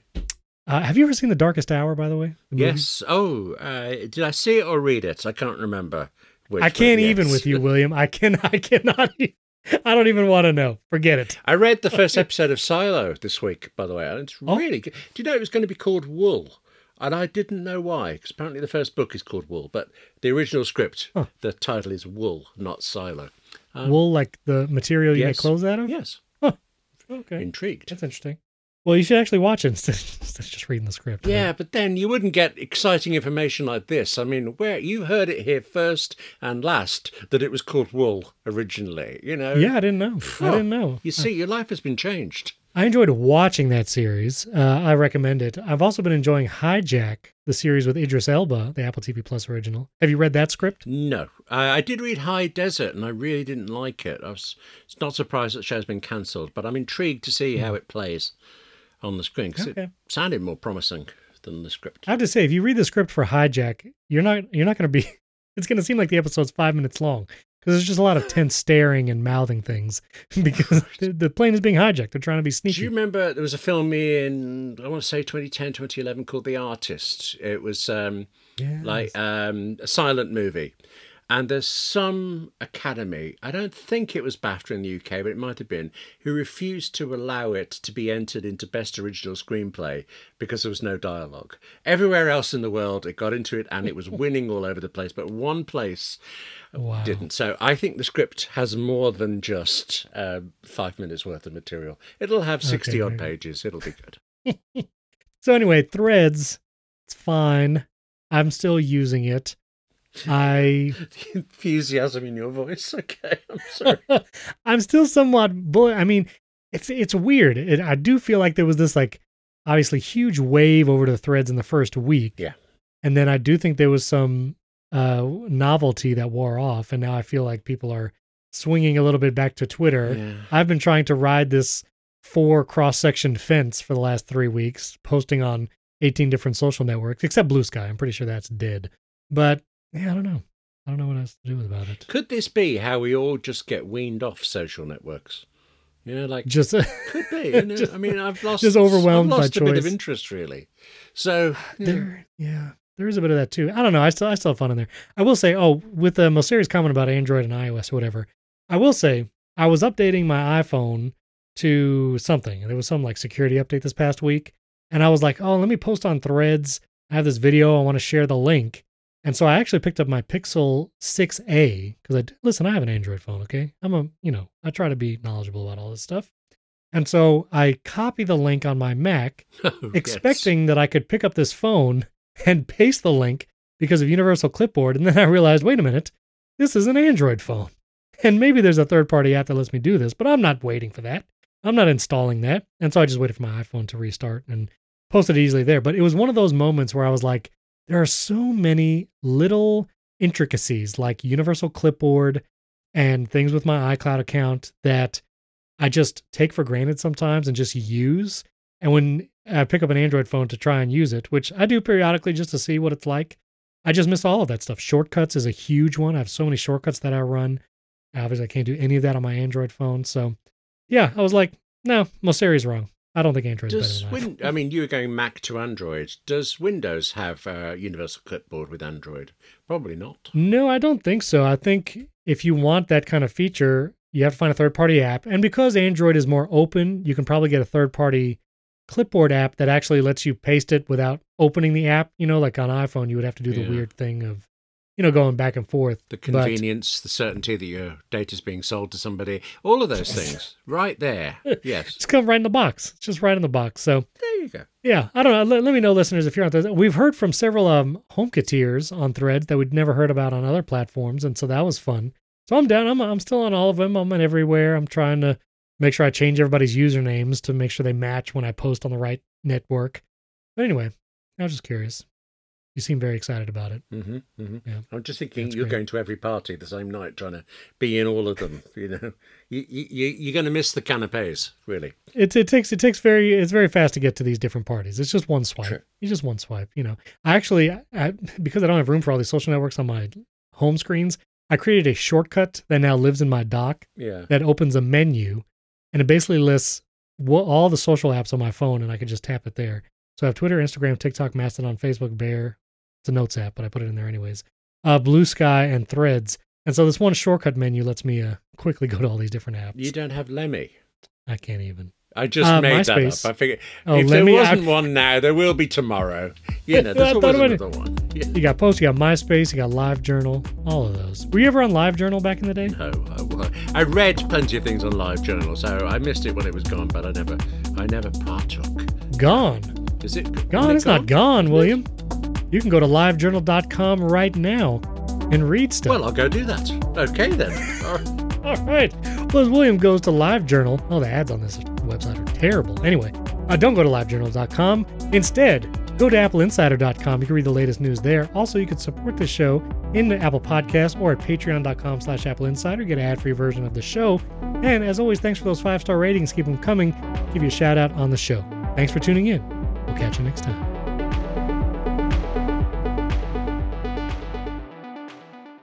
Uh, have you ever seen The Darkest Hour? By the way. The movie? Yes. Oh, uh, did I see it or read it? I can't remember. Which, I can't yes. even with you, William. I can. I cannot. I don't even want to know. Forget it. I read the first episode of Silo this week, by the way, and it's Oh. really good. Do you know it was going to be called Wool? And I didn't know why, because apparently the first book is called Wool, but the original script, Huh. the title is Wool, not Silo. Um, Wool, like the material you make clothes out of. Yes, Okay, intrigued. that's interesting. Well, you should actually watch it instead, of just reading the script. Yeah, but then you wouldn't get exciting information like this. I mean, where you heard it here first and last that it was called Wool originally, you know. Yeah, I didn't know. I Oh, didn't know. You see, your life has been changed. I enjoyed watching that series. Uh, I recommend it. I've also been enjoying Hijack, the series with Idris Elba, the Apple TV Plus original. Have you read that script? No, I, I did read High Desert, and I really didn't like it. I was not surprised that the show's been cancelled, but I'm intrigued to see how it plays on the screen because Okay. it sounded more promising than the script. I have to say, if you read the script for Hijack, you're not you're not going to be. It's going to seem like the episode's five minutes long because there's just a lot of tense staring and mouthing things because the, the plane is being hijacked. They're trying to be sneaky. Do you remember there was a film in, I want to say 2010, 2011 called The Artist? It was um, Yes. like um, a silent movie. And there's some academy, I don't think it was BAFTA in the UK, but it might have been, who refused to allow it to be entered into Best Original Screenplay because there was no dialogue. Everywhere else in the world, it got into it and it was winning all over the place, but one place wow. didn't. So I think the script has more than just uh, five minutes worth of material. It'll have 60 odd maybe. pages. It'll be good. So anyway, Threads, it's fine. I'm still using it. I the enthusiasm in your voice. Okay, I'm sorry. I'm still somewhat boy. I mean, it's it's weird. It, I do feel like there was this like obviously huge wave over to Threads in the first week. Yeah. and then I do think there was some uh, novelty that wore off, and now I feel like people are swinging a little bit back to Twitter. Yeah. I've been trying to ride this four cross section fence for the last three weeks, posting on 18 different social networks, except Bluesky. I'm pretty sure that's dead. But yeah, I don't know. I don't know what else to do about it. Could this be how we all just get weaned off social networks? You know, like Just could be. You know? Just- I mean, I've lost just overwhelmed I've by lost a bit of interest, really. So know, there, yeah, there is a bit of that too. I don't know. I still, I still have fun in there. I will say, oh, with uh, the Mosseri comment about Android and iOS or whatever, I will say I was updating my iPhone to something. and There was some like security update this past week. And I was like, oh, let me post on threads. I have this video. I want to share the link. And so I actually picked up my Pixel 6a because I listen, I have an Android phone, okay? I'm a, you know, I try to be knowledgeable about all this stuff. And so I copy the link on my Mac, Oh, expecting yes. that I could pick up this phone and paste the link because of Universal Clipboard. And then I realized, wait a minute, this is an Android phone. And maybe there's a third party app that lets me do this, but I'm not waiting for that. I'm not installing that. And so I just waited for my iPhone to restart and posted it easily there. But it was one of those moments where I was like, there are so many little intricacies like Universal Clipboard and things with my iCloud account that I just take for granted sometimes and just use. And when I pick up an Android phone to try and use it, which I do periodically just to see what it's like, I just miss all of that stuff. Shortcuts is a huge one. I have so many shortcuts that I run. Obviously, I can't do any of that on my Android phone. So, yeah, I was like, no, Mosseri's wrong. I don't think Android's Does better than Win- I mean, you were going Mac to Android. Does Windows have uh, Universal Clipboard with Android? Probably not. No, I don't think so. I think if you want that kind of feature, you have to find a third party app. And because Android is more open, you can probably get a third party clipboard app that actually lets you paste it without opening the app. You know, like on iPhone, you would have to do the Yeah. weird thing of, you know, going back and forth. The But- convenience, the certainty that your data is being sold to somebody, all of those things, right there. Yes, It's come right in the box. It's just right in the box. So there you go. yeah, I don't know. Let, let me know, listeners, if you're on those. We've heard from several um HomeKiteers on Threads that we'd never heard about on other platforms, and so that was fun. So I'm down. I'm I'm still on all of them. I'm on everywhere. I'm trying to make sure I change everybody's usernames to make sure they match when I post on the right network. But anyway, I was just curious. You seem very excited about it. Mm-hmm, mm-hmm. Yeah. I'm just thinking That's you're great. going to every party the same night, trying to be in all of them. You know, you, you, you- you're going to miss the canapes, really. It it takes it takes very it's very fast to get to these different parties. It's just one swipe. Sure. You just one swipe. You know, I actually I, because I don't have room for all these social networks on my home screens, I created a shortcut that now lives in my dock Yeah. that opens a menu, and it basically lists what, all the social apps on my phone, and I can just tap it there. So I have Twitter, Instagram, TikTok, Mastodon, Facebook, Bear. It's a notes app, but I put it in there anyways. Uh, Bluesky and Threads. And so this one shortcut menu lets me uh, quickly go to all these different apps. You don't have Lemmy. I can't even. I just Uh, made that up. I figured Oh, if Lemmy, there wasn't one now, there will be tomorrow. You know, I there's always it. another one. Yeah. You got Post, you got MySpace, you got LiveJournal, all of those. Were you ever on LiveJournal back in the day? No, I, I read plenty of things on LiveJournal, so I missed it when it was gone, but I never, I never partook. Gone. Is it Gone. is It's not gone, William. You can go to livejournal.com right now and read stuff. Well, I'll go do that. Okay then. All right. All right. Well, as William goes to LiveJournal, all the ads on this website are terrible. Anyway, uh, don't go to livejournal.com. Instead, go to appleinsider.com. You can read the latest news there. Also, you can support the show in the Apple Podcast or at patreon.com slash Apple Insider. Get an ad-free version of the show. And as always, thanks for those five-star ratings. Keep them coming. Give you a shout-out on the show. Thanks for tuning in. We'll catch you next time.